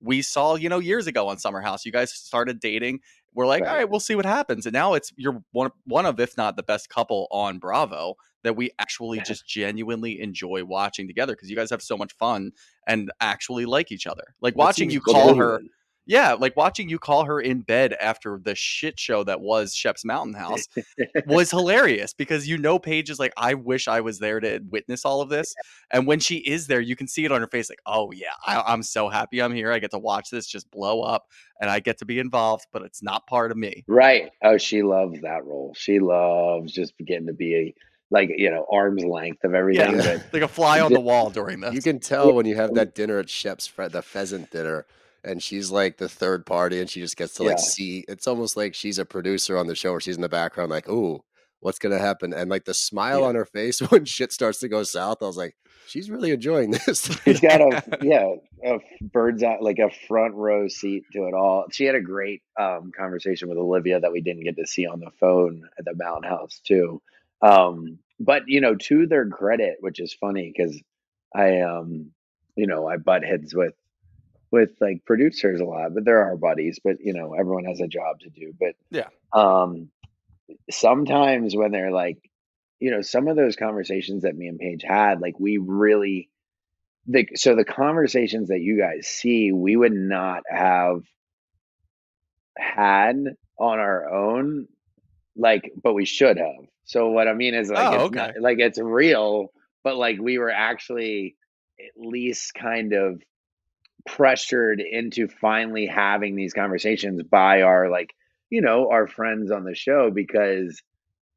We saw, you know, years ago on Summer House, you guys started dating. We're like, all Right. right, we'll see what happens. And now it's you're one one of, if not the best couple on Bravo that we actually Yeah. just genuinely enjoy watching together because you guys have so much fun and actually like each other. Like watching you call her. Yeah, like watching you call her in bed after the shit show that was Shep's Mountain House was hilarious because you know Paige is like, I wish I was there to witness all of this. And when she is there, you can see it on her face, like, oh yeah, I, I'm so happy I'm here. I get to watch this just blow up and I get to be involved, but it's not part of me. Right. Oh, she loves that role. She loves just getting to be a, like, you know, arm's length of everything. Yeah, like a fly on the wall during this. You can tell when you have that dinner at Shep's, the pheasant dinner, and she's like the third party, and she just gets to like Yeah. see. It's almost like she's a producer on the show, or she's in the background, like, "Ooh, what's gonna happen?" And like the smile Yeah. on her face when shit starts to go south, I was like, "She's really enjoying this." she's got a, yeah, a bird's eye, like a front row seat to it all. She had a great um, conversation with Olivia that we didn't get to see on the phone at the Mountain House, too. Um, but, you know, to their credit, which is funny because I, um, you know, I butt heads with, with like producers a lot, but they're our buddies, but you know, everyone has a job to do. But Yeah. um sometimes when they're like, you know, some of those conversations that me and Paige had, like we really the so the conversations that you guys see, we would not have had on our own, like, but we should have. So what I mean is like Oh, it's not like it's real, but like we were actually at least kind of pressured into finally having these conversations by our like you know our friends on the show because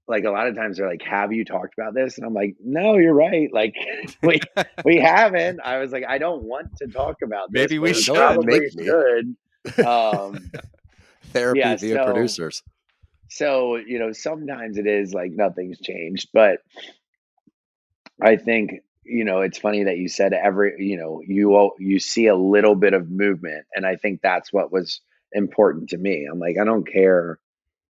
like a lot of times they're like have you talked about this and i'm like no you're right like we we haven't i was like i don't want to talk about this Maybe we should. probably Make me. should um Therapy Yeah, via so- producers. so you know sometimes it is like nothing's changed but i think you know it's funny that you said every you know you you see a little bit of movement and i think that's what was important to me. I'm like i don't care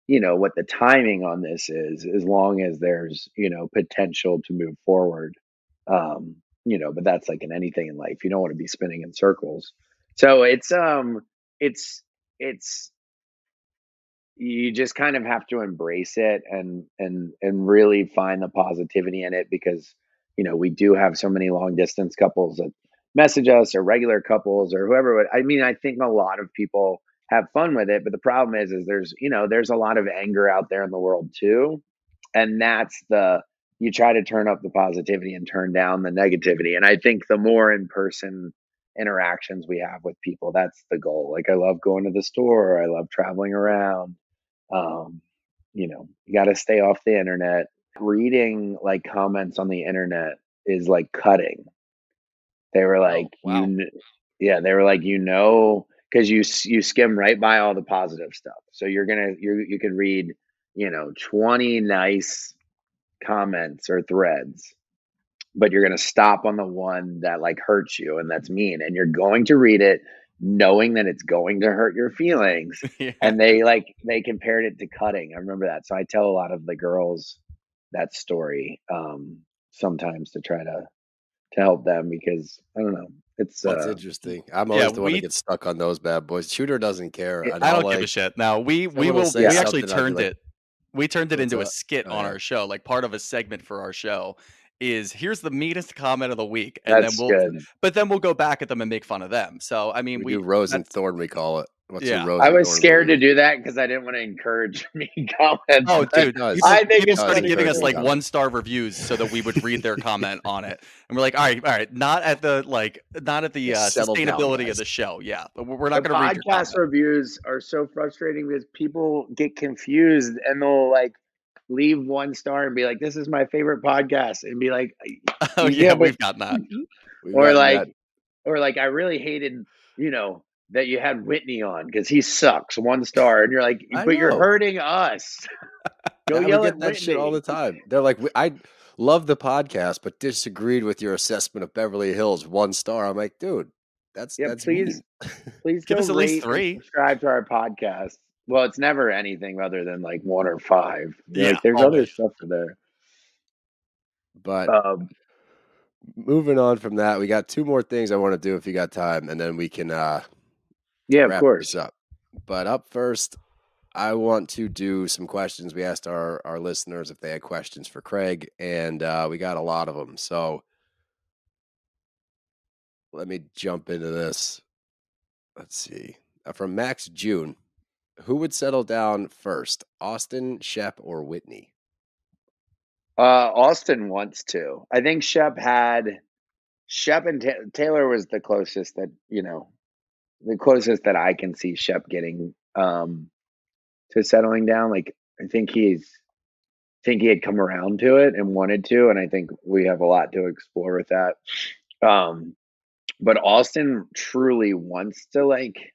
you know what the timing on this is as long as there's you know potential to move forward. Um you know but that's like in anything in life you don't want to be spinning in circles. So it's um it's it's you just kind of have to embrace it and and and really find the positivity in it because you know we do have so many long distance couples that message us or regular couples or whoever would i mean i think a lot of people have fun with it but the problem is is there's you know there's a lot of anger out there in the world too. And that's the you try to turn up the positivity and turn down the negativity. And i think the more in person interactions we have with people that's the goal. Like i love going to the store. I love traveling around. Um, you know, you got to stay off the internet. Reading like comments on the internet is like cutting. They were oh, like, Oh, wow. you, yeah, they were like, you know, because you you skim right by all the positive stuff. So you're gonna you you could read, you know, twenty nice comments or threads, but you're gonna stop on the one that like hurts you and that's mean, and you're going to read it knowing that it's going to hurt your feelings Yeah. and they like they compared it to cutting. I remember that. So I tell a lot of the girls that story um sometimes to try to to help them because I don't know. It's That's uh interesting. I'm Yeah, always the one we- that gets stuck on those bad boys. Shooter doesn't care. Yeah, and I I'll, don't give a shit. Now we we will will say we actually something, I'll be turned like, it we turned it into a up?" skit on our show. Like part of a segment for our show is here's the meanest comment of the week, and that's then we'll good. but then we'll go back at them and make fun of them. So I mean We, we, do rose and thorn. We call it. What's Yeah. your? I was scared to do that because I didn't want to encourage me comments. Oh, dude, does. people, I think people started giving us like one star reviews so that we would read their comment on it, and we're like, all right, all right, not at the like, not at the uh, settle down, sustainability of the show, yeah, but we're we're not going to read podcast reviews are so frustrating because people get confused and they'll like leave one star and be like, "This is my favorite podcast," and be like, oh Yeah, yeah, we've gotten that. We've or gotten like that. or like I really hated, you know, that you had Whitney on because he sucks one star, and you're like, but you're hurting us. Go Yeah, yell at get that shit all the time. They're like, I love the podcast, but disagreed with your assessment of Beverly Hills. One star. I'm like, dude, that's Yeah, that's please, mean. please Give us at least three. Subscribe to our podcast. Well, it's never anything other than like one or five. Yeah, like, there's other stuff there. But Um, moving on from that, we got two more things I want to do if you got time, and then we can uh yeah, of course. this up. But up first, I want to do some questions. We asked our our listeners if they had questions for Craig, and uh, we got a lot of them. So let me jump into this. Let's see. Uh, from Max June, who would settle down first, Austen, Shep, or Whitney? Uh, Austen wants to. I think Shep had Shep and Ta- Taylor was the closest that you know, the closest that I can see Shep getting um to settling down. Like I think he's, I think he had come around to it and wanted to, and I think we have a lot to explore with that. Um, but Austen truly wants to like,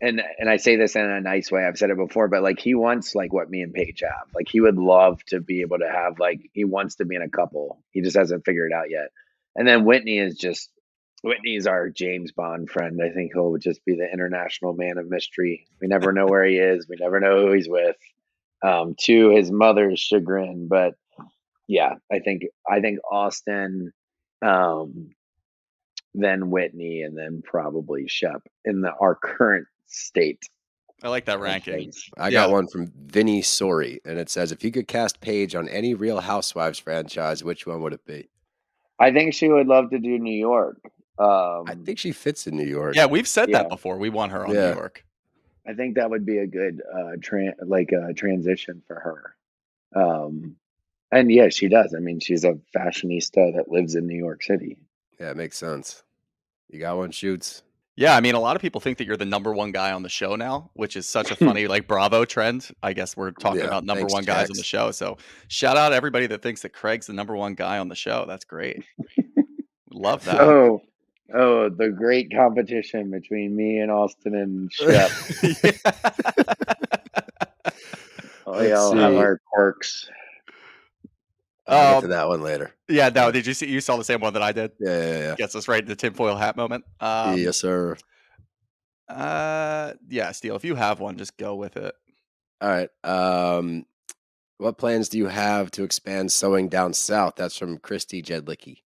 and and I say this in a nice way. I've said it before, but like he wants like what me and Paige have. Like he would love to be able to have like he wants to be in a couple. He just hasn't figured it out yet. And then Whitney is just Whitney's our James Bond friend. I think he'll just be the international man of mystery. We never know where he is. We never know who he's with. Um, to his mother's chagrin, but yeah, I think I think Austen, um, then Whitney, and then probably Shep in the our current state. I like that ranking. things. I Yeah. got one from Vinny Sori, and it says, "If you could cast Paige on any Real Housewives franchise, which one would it be?" I think she would love to do New York. Um, I think she fits in New York. Yeah, we've said Yeah. that before. We want her on Yeah. New York. I think that would be a good uh tran like uh transition for her. Um and yeah, she does. I mean, she's a fashionista that lives in New York City. yeah, it makes sense. You got one, shoots. Yeah, I mean, a lot of people think that you're the number one guy on the show now, which is such a funny like Bravo trend. I guess we're talking Yeah, about number thanks, one guys on the show. So shout out everybody that thinks that Craig's the number one guy on the show. That's great. Love that. Oh, oh, the great competition between me and Austen and Shep. Oh, Let's we all have our quirks. I'll get Um, to that one later. yeah, no, did you see you saw the same one that I did? Yeah, yeah, yeah. Gets us right into tinfoil hat moment. Um, yes, sir. Uh, yeah, Steele, if you have one, just go with it. All right. Um, what plans do you have to expand sewing down south? That's from Christy Jedlicki.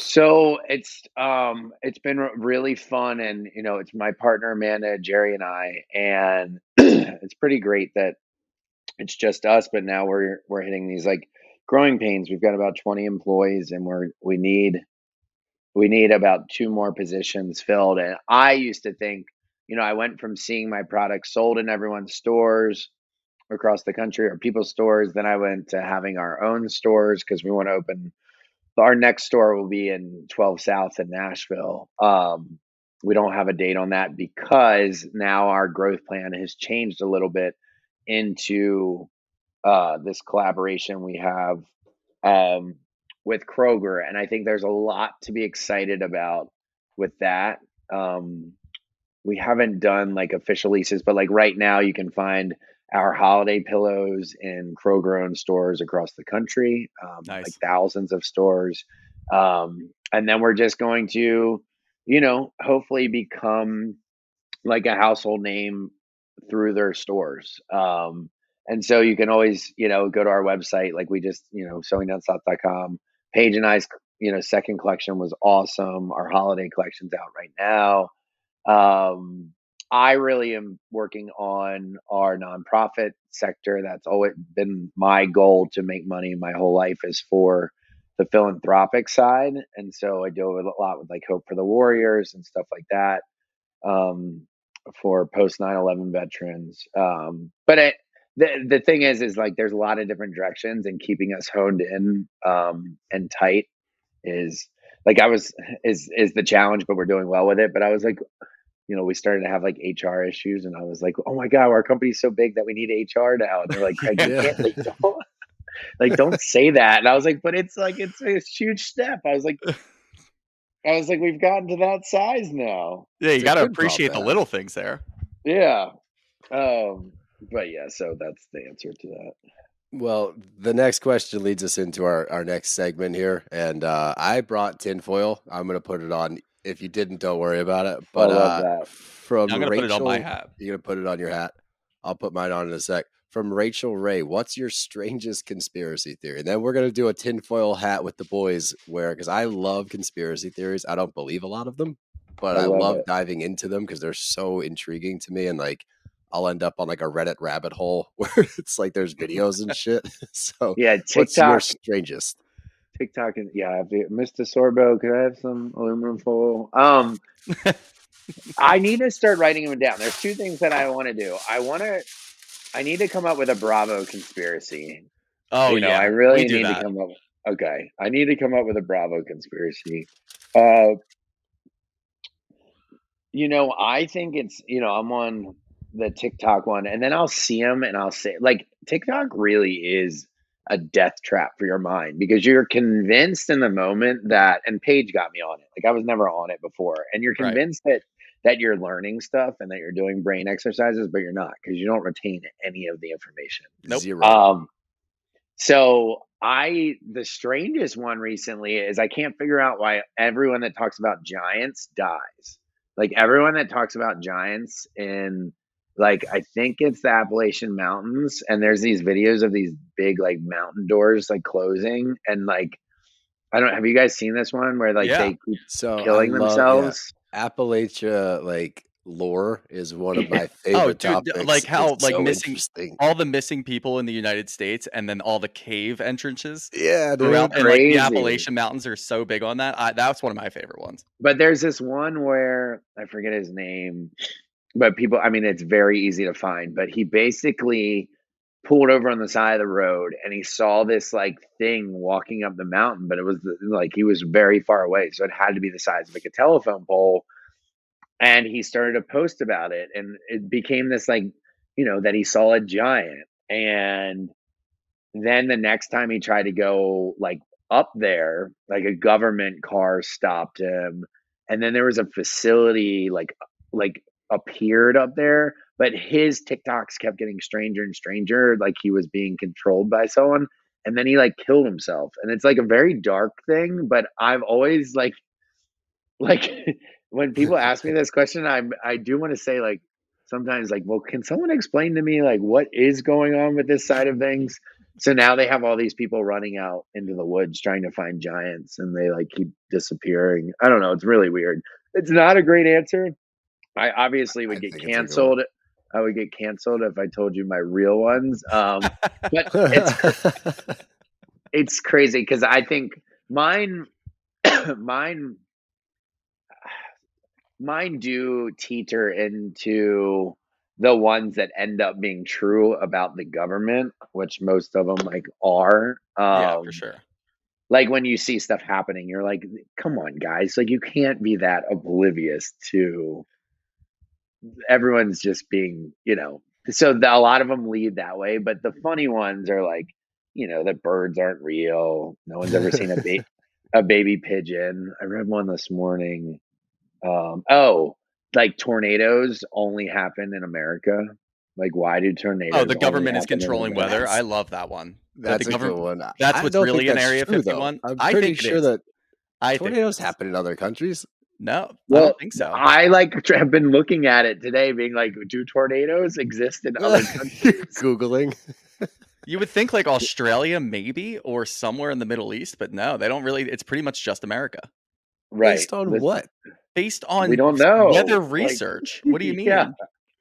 So it's um it's been really fun and you know it's my partner Amanda, Jerry and I and it's pretty great that it's just us but now we're we're hitting these like growing pains. We've got about 20 employees and we're we need we need about two more positions filled and I used to think you know I went from seeing my products sold in everyone's stores across the country or people's stores then I went to having our own stores because we want to open our next store will be in 12 South in Nashville. Um, we don't have a date on that because now our growth plan has changed a little bit into uh, this collaboration we have um, with Kroger. And I think there's a lot to be excited about with that. Um, we haven't done like official leases, but like right now you can find our holiday pillows in Kroger owned stores across the country, um, like thousands of stores. Um, and then we're just going to, you know, hopefully become like a household name through their stores. Um, and so you can always, you know, go to our website, like we just, you know, sewingdownsouth.com. Paige and I's, you know, second collection was awesome. Our holiday collection's out right now. Um, I really am working on our nonprofit sector. That's always been my goal to make money my whole life is for the philanthropic side. And so I do a lot with like Hope for the Warriors and stuff like that um, for post 9 11 veterans. Um, but it, the, the thing is, is like there's a lot of different directions and keeping us honed in um, and tight is like I was is is the challenge, but we're doing well with it. But I was like, you know, we started to have like HR issues, and I was like, oh my god, our company's so big that we need HR now. And they're like, Craig, you Yeah. can't, like, don't, like don't say that. And I was like, but it's like it's a huge step. I was like, I was like, we've gotten to that size now. Yeah, you It's got to appreciate the little things there. Yeah. Um, but yeah, so that's the answer to that. Well, the next question leads us into our, our next segment here. And uh, I brought tinfoil. I'm going to put it on. If you didn't, don't worry about it. But uh, from I'm gonna Rachel, put it on my hat. You're going to put it on your hat. I'll put mine on in a sec. From Rachel Ray, what's your strangest conspiracy theory? And then we're going to do a tinfoil hat with the boys, where because I love conspiracy theories. I don't believe a lot of them, but I I, love love diving into them because they're so intriguing to me. And like, I'll end up on like a Reddit rabbit hole where it's like there's videos and shit. So, Yeah, what's your strangest? TikTok and yeah, Mr. Sorbo, could I have some aluminum foil? Um, I need to start writing them down. There's two things that I want to do. I want to, I need to come up with a Bravo conspiracy. Oh you know, yeah, I really need that. to come up. Okay, I need to come up with a Bravo conspiracy. Uh, you know, I think it's you know I'm on the TikTok one, and then I'll see them and I'll say like TikTok really is a death trap for your mind because you're convinced in the moment that and Paige got me on it. Like I was never on it before, and you're Right. convinced that that you're learning stuff and that you're doing brain exercises, but you're not because you don't retain any of the information. Nope. Zero. Um, so I the strangest one recently is I can't figure out why everyone that talks about giants dies. Like everyone that talks about giants in like I think it's the Appalachian Mountains, and there's these videos of these big like mountain doors like closing, and like I don't have you guys seen this one where like Yeah. they keep so killing love- yeah, themselves? Appalachia like lore is one of my favorite Oh, dude, topics. like how, It's like, so missing- All the missing people in the United States, and then all the cave entrances Yeah, dude. throughout, and like the Appalachian Mountains are so big on that. I, that's one of my favorite ones. But there's this one where I forget his name, but people, I mean, it's very easy to find. But he basically pulled over on the side of the road and he saw this like thing walking up the mountain, but it was like he was very far away. So it had to be the size of like a telephone pole. And he started to post about it. And it became this like, you know, that he saw a giant. And then the next time he tried to go like up there, like a government car stopped him and then there was a facility like like appeared up there but his tiktoks kept getting stranger and stranger like he was being controlled by someone and then he like killed himself and it's like a very dark thing but i've always like like when people ask me this question I'm i do want to say like sometimes like well can someone explain to me like what is going on with this side of things so now they have all these people running out into the woods trying to find giants and they like keep disappearing. I don't know. It's really weird. It's not a great answer. I obviously would I get think it's a good one. canceled. I would get canceled if I told you my real ones. Um, but it's it's crazy because I think mine mine mine do teeter into the ones that end up being true about the government, which most of them like are. Um, yeah, for sure. Like when you see stuff happening, you're like, "Come on, guys! Like you can't be that oblivious to." Everyone's just being, you know. So the, a lot of them lead that way, but the funny ones are like, you know, that birds aren't real. No one's ever seen a ba- a baby pigeon. I read one this morning. Um, oh, like tornadoes only happen in America. Like, why do tornadoes? Oh, the only government is controlling weather. I love that one. That's the a government- good one. that's I what's really think an Area true, though. 51. I'm I pretty think sure that I think tornadoes happen in other countries. No, I Well, don't think so. I like have been looking at it today, being like, do tornadoes exist in other countries? Googling. You would think like Australia, maybe, or somewhere in the Middle East, but no, they don't really. It's pretty much just America, Right. Based on This- what? based on We don't know. weather Like, research. what do you mean? yeah.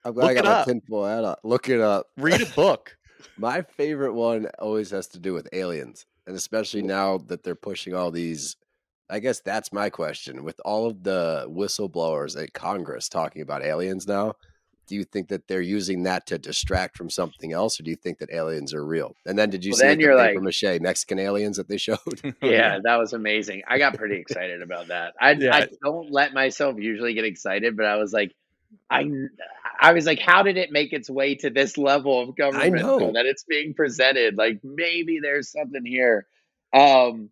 I'm glad I got it my up. tinfoil hat up. Look it up. Read a book. My favorite one always has to do with aliens, and especially now that they're pushing all these. I guess that's my question. With all of the whistleblowers at Congress talking about aliens now, do you think that they're using that to distract from something else, or do you think that aliens are real? And then did you Well, see then the you're paper like- mache Mexican aliens that they showed? Yeah, that was amazing. I got pretty excited about that. I, Yeah. I don't let myself usually get excited, but I was like, I, I was like, how did it make its way to this level of government that it's being presented? Like maybe there's something here. Um,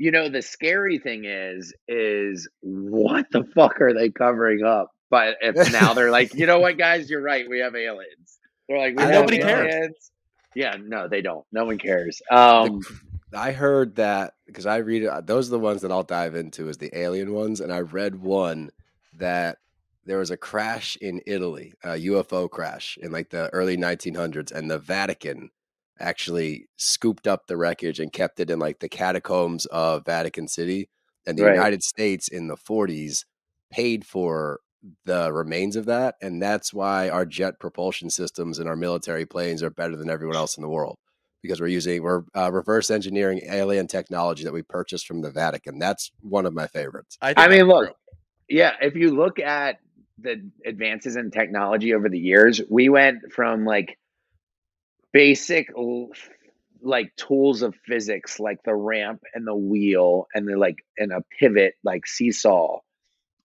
you know, the scary thing is, is what the fuck are they covering up? But if now they're like, you know what, guys, you're right, we have aliens. They're like, we I have Nobody cares. Yeah, no, they don't. No one cares. Um, I heard that because I read it. Those are the ones that I'll dive into is the alien ones, and I read one that there was a crash in Italy, a UFO crash in like the early 1900s, and the Vatican actually scooped up the wreckage and kept it in like the catacombs of Vatican City, and the Right. United States in the 40s paid for the remains of that, and that's why our jet propulsion systems and our military planes are better than everyone else in the world because we're using we're uh, reverse engineering alien technology that we purchased from the Vatican. That's one of my favorites. I, I mean, look, true. yeah, if you look at the advances in technology over the years, we went from like basic like tools of physics like the ramp and the wheel and the like and a pivot like seesaw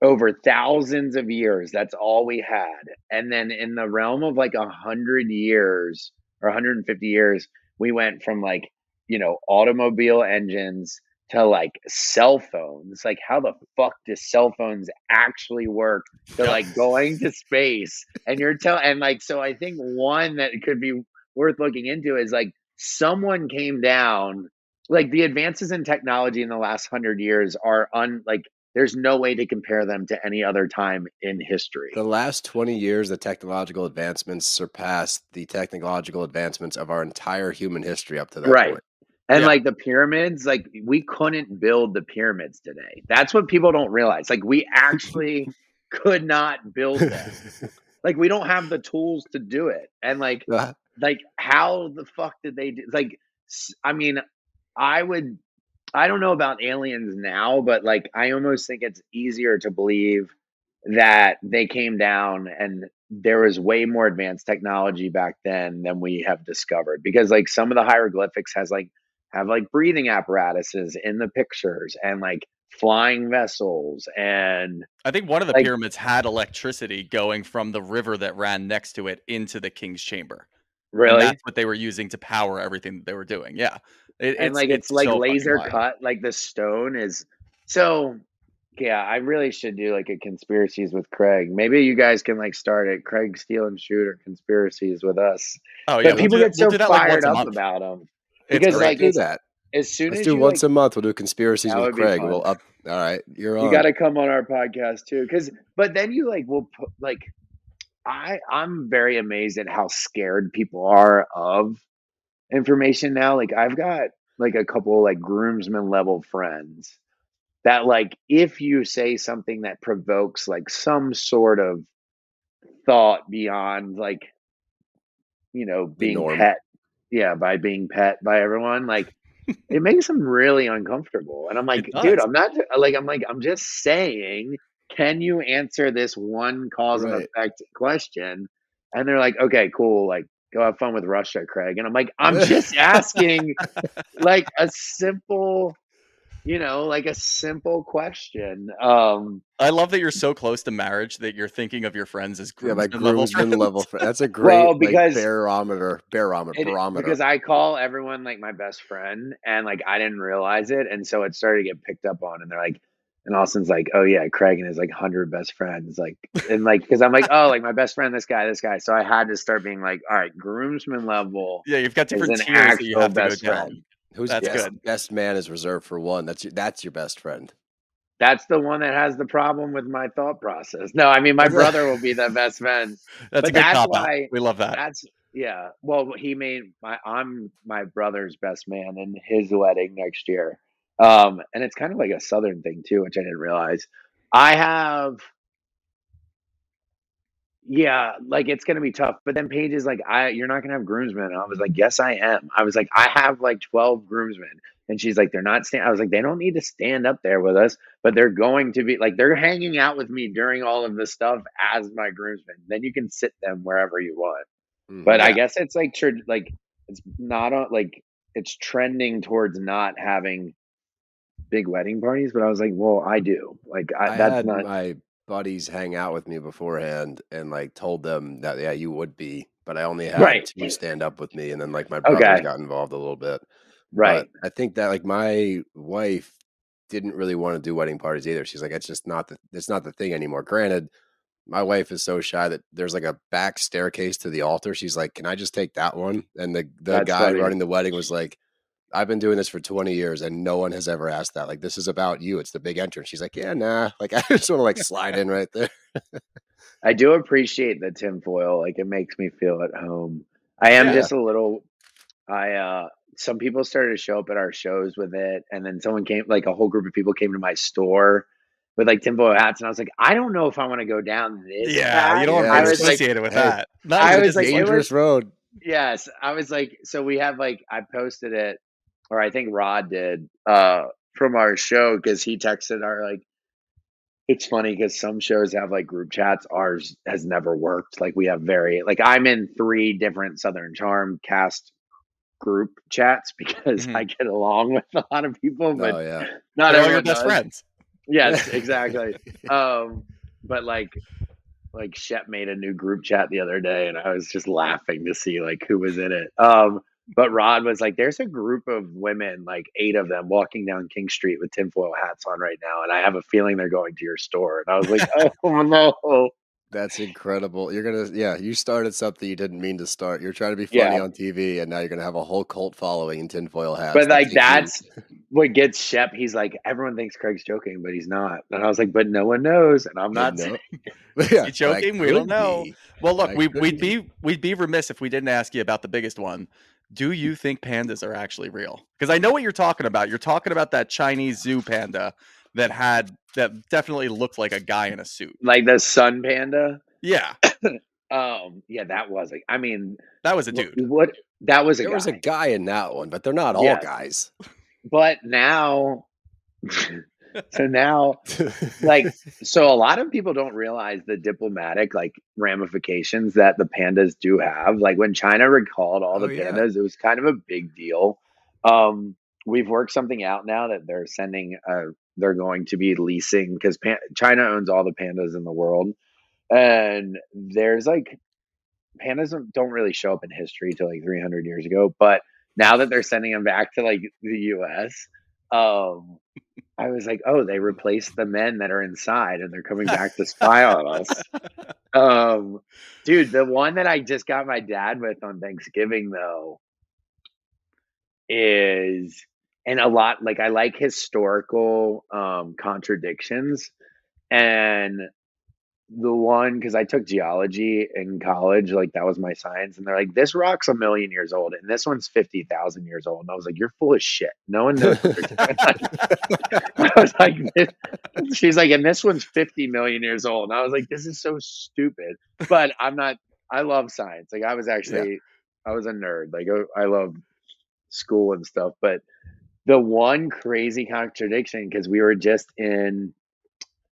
over thousands of years that's all we had. And then in the realm of like a hundred years or 150 years we went from like you know automobile engines to like cell phones. Like how the fuck do cell phones actually work? They're like going to space. And you're telling and like so i think one that could be worth looking into is like someone came down like the advances in technology in the last hundred years are un like there's no way to compare them to any other time in history The last 20 years, the technological advancements surpassed the technological advancements of our entire human history up to that Right. point. and Yeah. like the pyramids like we couldn't build the pyramids today that's what people don't realize like we actually could not build them like we don't have the tools to do it and like like how the fuck did they do like i mean i would i don't know about aliens now but like i almost think it's easier to believe that they came down and there was way more advanced technology back then than we have discovered because like some of the hieroglyphics has like have like breathing apparatuses in the pictures and like flying vessels and I think one of the like- pyramids had electricity going from the river that ran next to it into the king's chamber. And really that's what they were using to power everything that they were doing. Yeah. It- and like it's, so like fucking laser cut like the stone is so yeah i really should do like a conspiracies with craig maybe you guys can like start it craig steele and shooter conspiracies with us Oh but yeah, we'll people get so we'll do that, like, fired once up month. about them because, great. like, do that. as soon Let's as do you once like, a month. We'll do conspiracies with Craig. We'll up. All right, you're on. you got to come on our podcast too because but then you like will put like i i'm very amazed at how scared people are of information now like i've got like a couple like groomsmen level friends that like if you say something that provokes like some sort of thought beyond like you know being pet yeah by being pet by everyone like it makes them really uncomfortable and i'm like dude i'm not like i'm like i'm just saying can you answer this one cause and effect question and they're like okay cool like go have fun with russia craig and i'm like i'm just asking like a simple you know like a simple question um I love that you're so close to marriage that you're thinking of your friends as yeah, like groomsmen level groomsman friends. level. fr- That's a great Well, like, barometer. Barometer. It- barometer. because I call everyone like my best friend, and like I didn't realize it, and so it started to get picked up on, and they're like, and Austen's like, oh yeah, Craig and his like hundred best friends, like, and like because I'm like, oh, like my best friend, this guy, this guy, so I had to start being like, all right, groomsman level Yeah, you've got different tiers that you actual have to go best down. friend. Who's that's best, good. best man is reserved for one. That's your, that's your best friend. That's the one that has the problem with my thought process. No, I mean my brother will be the best friend. That's But a good that's cop out. why- We love that. That's yeah. Well, he made my I'm my brother's best man in his wedding next year. Um, and it's kind of like a southern thing too, which I didn't realize. I have yeah, like it's gonna be tough. But then Paige is like, I you're not gonna have groomsmen. And I was like, Yes, I am. I was like, I have like 12 groomsmen. And she's like, they're not stand I was like, they don't need to stand up there with us, but they're going to be like they're hanging out with me during all of this stuff as my groomsmen. Then you can sit them wherever you want. Mhm. But I guess it's like tr- like it's not on like it's trending towards not having big wedding parties. But I was like, well, I do. Like I, I that's had not. my buddies hang out with me beforehand and like told them that yeah you would be, but I only had Right. two stand up with me, and then like my brothers Okay. got involved a little bit. Right. But I think that like my wife didn't really want to do wedding parties either. She's like, it's just not the it's not the thing anymore. Granted, my wife is so shy that there's like a back staircase to the altar. She's like, Can I just take that one? And the the That's guy funny. running the wedding was like, I've been doing this for 20 years and no one has ever asked that. Like, this is about you. It's the big entrance. She's like, Yeah, nah. Like, I just want to like slide in right there. I do appreciate the tinfoil. Like it makes me feel at home. I am Yeah. just a little I uh some people started to show up at our shows with it and then someone came like a whole group of people came to my store with like tinfoil hats and I was like, I don't know if I want to go down this. Yeah, you path." don't Yeah, want I to be was like, associated with hey, that. Not I even was like, Disney. it was- dangerous road. Yes, I was like, so we have like I posted it, or I think Rod did, uh, from our show because he texted our like. It's funny because some shows have like group chats. Ours has never worked. Like we have very like I'm in three different Southern Charm cast group chats because Mhm. I get along with a lot of people, but Oh yeah. not They're all your everyone best does. friends. Yes, exactly. um, but like, like Shep made a new group chat the other day, and I was just laughing to see like who was in it. Um, but Rod was like, "There's a group of women, like eight of them, walking down King Street with tinfoil hats on right now, and I have a feeling they're going to your store." And I was like, "Oh no!" That's incredible. You're gonna, yeah. You started something you didn't mean to start. You're trying to be funny Yeah. on TV, and now you're gonna have a whole cult following in tinfoil hats. But like think that's what gets Shep. He's like, everyone thinks Craig's joking, but he's not. And I was like, "But no one knows," and I'm not. no. saying- yeah, joking? We don't know. be. Well, look, I we we'd be. be we'd be remiss if we didn't ask you about the biggest one. Do you think pandas are actually real? Because I know what you're talking about. You're talking about that Chinese zoo panda that had that definitely looked like a guy in a suit. Like the sun panda. Yeah, Um, yeah, that was like. I mean, that was a wh- dude. What that was a There guy. was a guy in that one, but they're not all Yes. guys. but now so now like so a lot of people don't realize the diplomatic like ramifications that the pandas do have. Like when china recalled all the Oh, yeah. pandas it was kind of a big deal. Um we've worked something out now that they're sending uh they're going to be leasing because pan- china owns all the pandas in the world. And there's like pandas don't- don't really show up in history till like 300 years ago but now that they're sending them back to like the us um i was like oh they replaced the men that are inside and they're coming back to spy on us. Um dude the one that i just got my dad with on thanksgiving though is and a lot like i like historical um contradictions and the one because I took geology in college, like that was my science, and they're like, "This rock's a million years old, and this one's fifty thousand years old." And I was like, "You're full of shit. No one knows what doing." I was like, this, "She's like, and this one's fifty million years old." And I was like, "This is so stupid." But I'm not. I love science. Like I was actually, I was a nerd. Like I I love school and stuff. But the one crazy contradiction because we were just in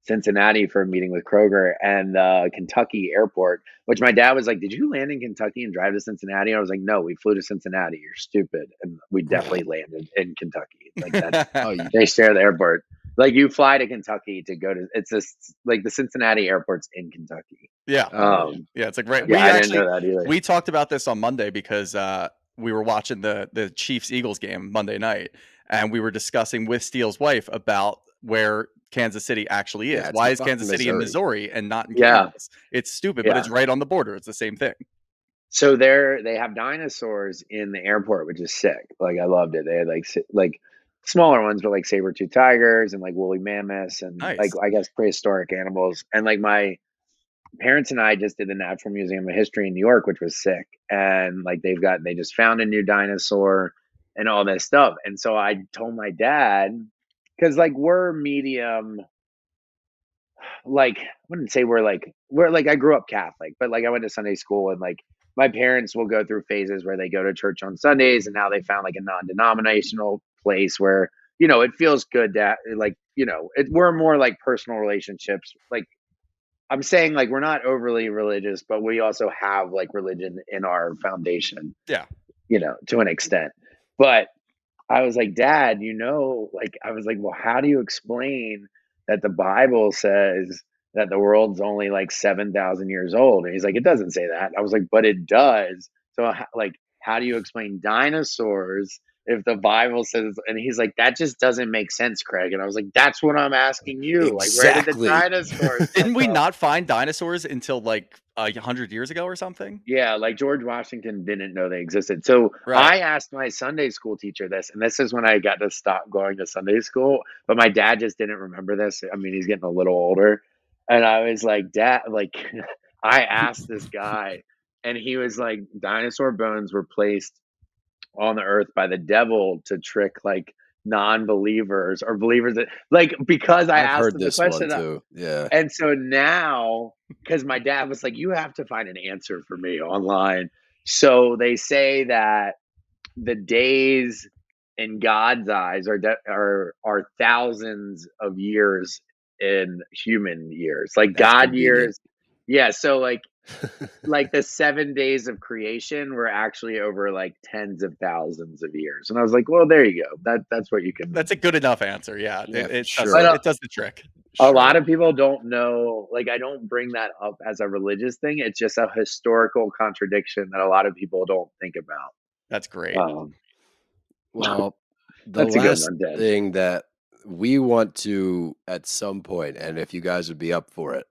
Cincinnati for a meeting with Kroger and the Kentucky airport, which my dad was like, Did you land in Kentucky and drive to Cincinnati? I was like, No, we flew to Cincinnati. You're stupid. And we definitely landed in Kentucky. Like that oh, they share the airport. Like you fly to Kentucky to go to it's just like the Cincinnati airport's in Kentucky. yeah, Um yeah. It's like right. yeah, we I actually didn't know that either. we talked about this on Monday because uh, we were watching the the Chiefs Eagles game Monday night, and we were discussing with Steele's wife about where Kansas City actually is. Yeah, Why is Kansas City in Missouri. And not in Yeah. Kansas? It's stupid, but it's right on the border. It's the same thing. So they're they have dinosaurs in the airport, which is sick. Like I loved it. They had like like smaller ones, but like saber tooth tigers and like woolly mammoths and Nice. like I guess prehistoric animals. And like my parents and I just did the Natural Museum of History in New York, which was sick. And like they've got they just found a new dinosaur and all this stuff. And so I told my dad because like we're medium like I wouldn't say we're like we're like I grew up Catholic, but like I went to Sunday school and like my parents will go through phases where they go to church on Sundays and now they found like a non-denominational place where you know it feels good that like you know it, we're more like personal relationships like I'm saying like we're not overly religious but we also have like religion in our foundation Yeah. you know to an extent but I was like dad you know like I was like well how do you explain that the Bible says that the world's only like 7,000 years old. And he's like, it doesn't say that. I was like, but it does. So, like, how do you explain dinosaurs if the Bible says, and he's like, that just doesn't make sense, Craig. And I was like, that's what I'm asking you. Like, where did the dinosaurs? Didn't we come not find dinosaurs until like a hundred years ago or something? Yeah, like George Washington didn't know they existed. So Right. I asked my Sunday school teacher this, and this is when I got to stop going to Sunday school. But my dad just didn't remember this. I mean, he's getting a little older. And I was like, Dad, like, I asked this guy, and he was like, dinosaur bones were placed on the earth by the devil to trick like non believers or believers that, like, because I I've asked the question. I- too. Yeah. and so now, because my dad was like, you have to find an answer for me online. So they say that the days in God's eyes are de- are are thousands of years in human years, like That's God convenient. years. Yeah. So like like the seven days of creation were actually over like tens of thousands of years. And I was like, well, there you go. That that's what you can. That's a good enough answer. Yeah, Yeah, it, it, sure. does, uh, it does the trick. a lot of people don't know like i don't bring that up as a religious thing it's just a historical contradiction that a lot of people don't think about That's great. um, Well, the That's last one, thing that we want to at some point, and if you guys would be up for it,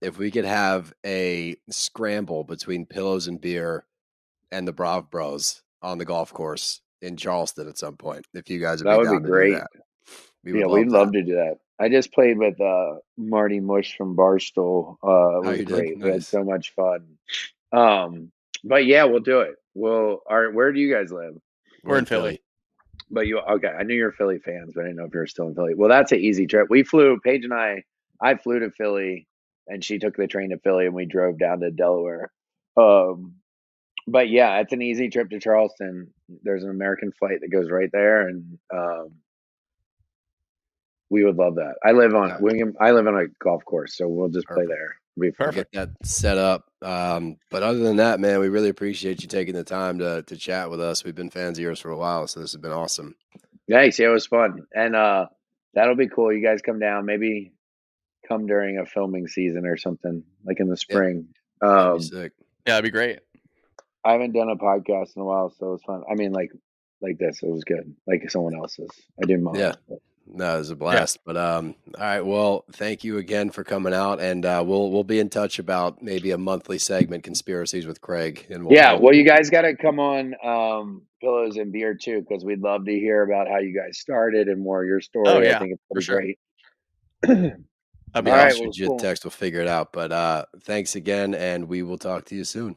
if we could have a scramble between pillows and beer and the Brav Bros on the golf course in Charleston at some point, if you guys would That be would be down to do great. that. We yeah would we'd love to do that i just played with uh marty mush from barstool uh it Oh, was you did? great we had so much fun um but yeah we'll do it well all right where do you guys live We're in Philly. but you okay i knew you're philly fans but i didn't know if you were still in philly well that's an easy trip we flew paige and i i flew to philly and she took the train to philly and we drove down to delaware um but yeah it's an easy trip to charleston there's an american flight that goes right there and um we would love that i live on Yeah. William, i live on a golf course so we'll just play there It'll be. Perfect. Get that set up. Um, but other than that, man, we really appreciate you taking the time to to chat with us. We've been fans of yours for a while, so this has been awesome. Nice. Yeah, it was fun. And uh that'll be cool. You guys come down, maybe come during a filming season or something, like in the spring. That'd Um be sick. Yeah, that'd be great. I haven't done a podcast in a while, so it was fun. I mean like like this, it was good. Like someone else's. I didn't mine. Yeah. No, it was a blast. But um, all right. Well, thank you again for coming out, and uh, we'll we'll be in touch about maybe a monthly segment, conspiracies with Craig. And we'll, Yeah, we'll- you guys gotta come on um Pillows and Beer too, because we'd love to hear about how you guys started and more of your story. Oh, yeah, I think it's for pretty sure. great. That'd be All I'll right, well, you cool. text. We'll figure it out. But uh, thanks again, and we will talk to you soon.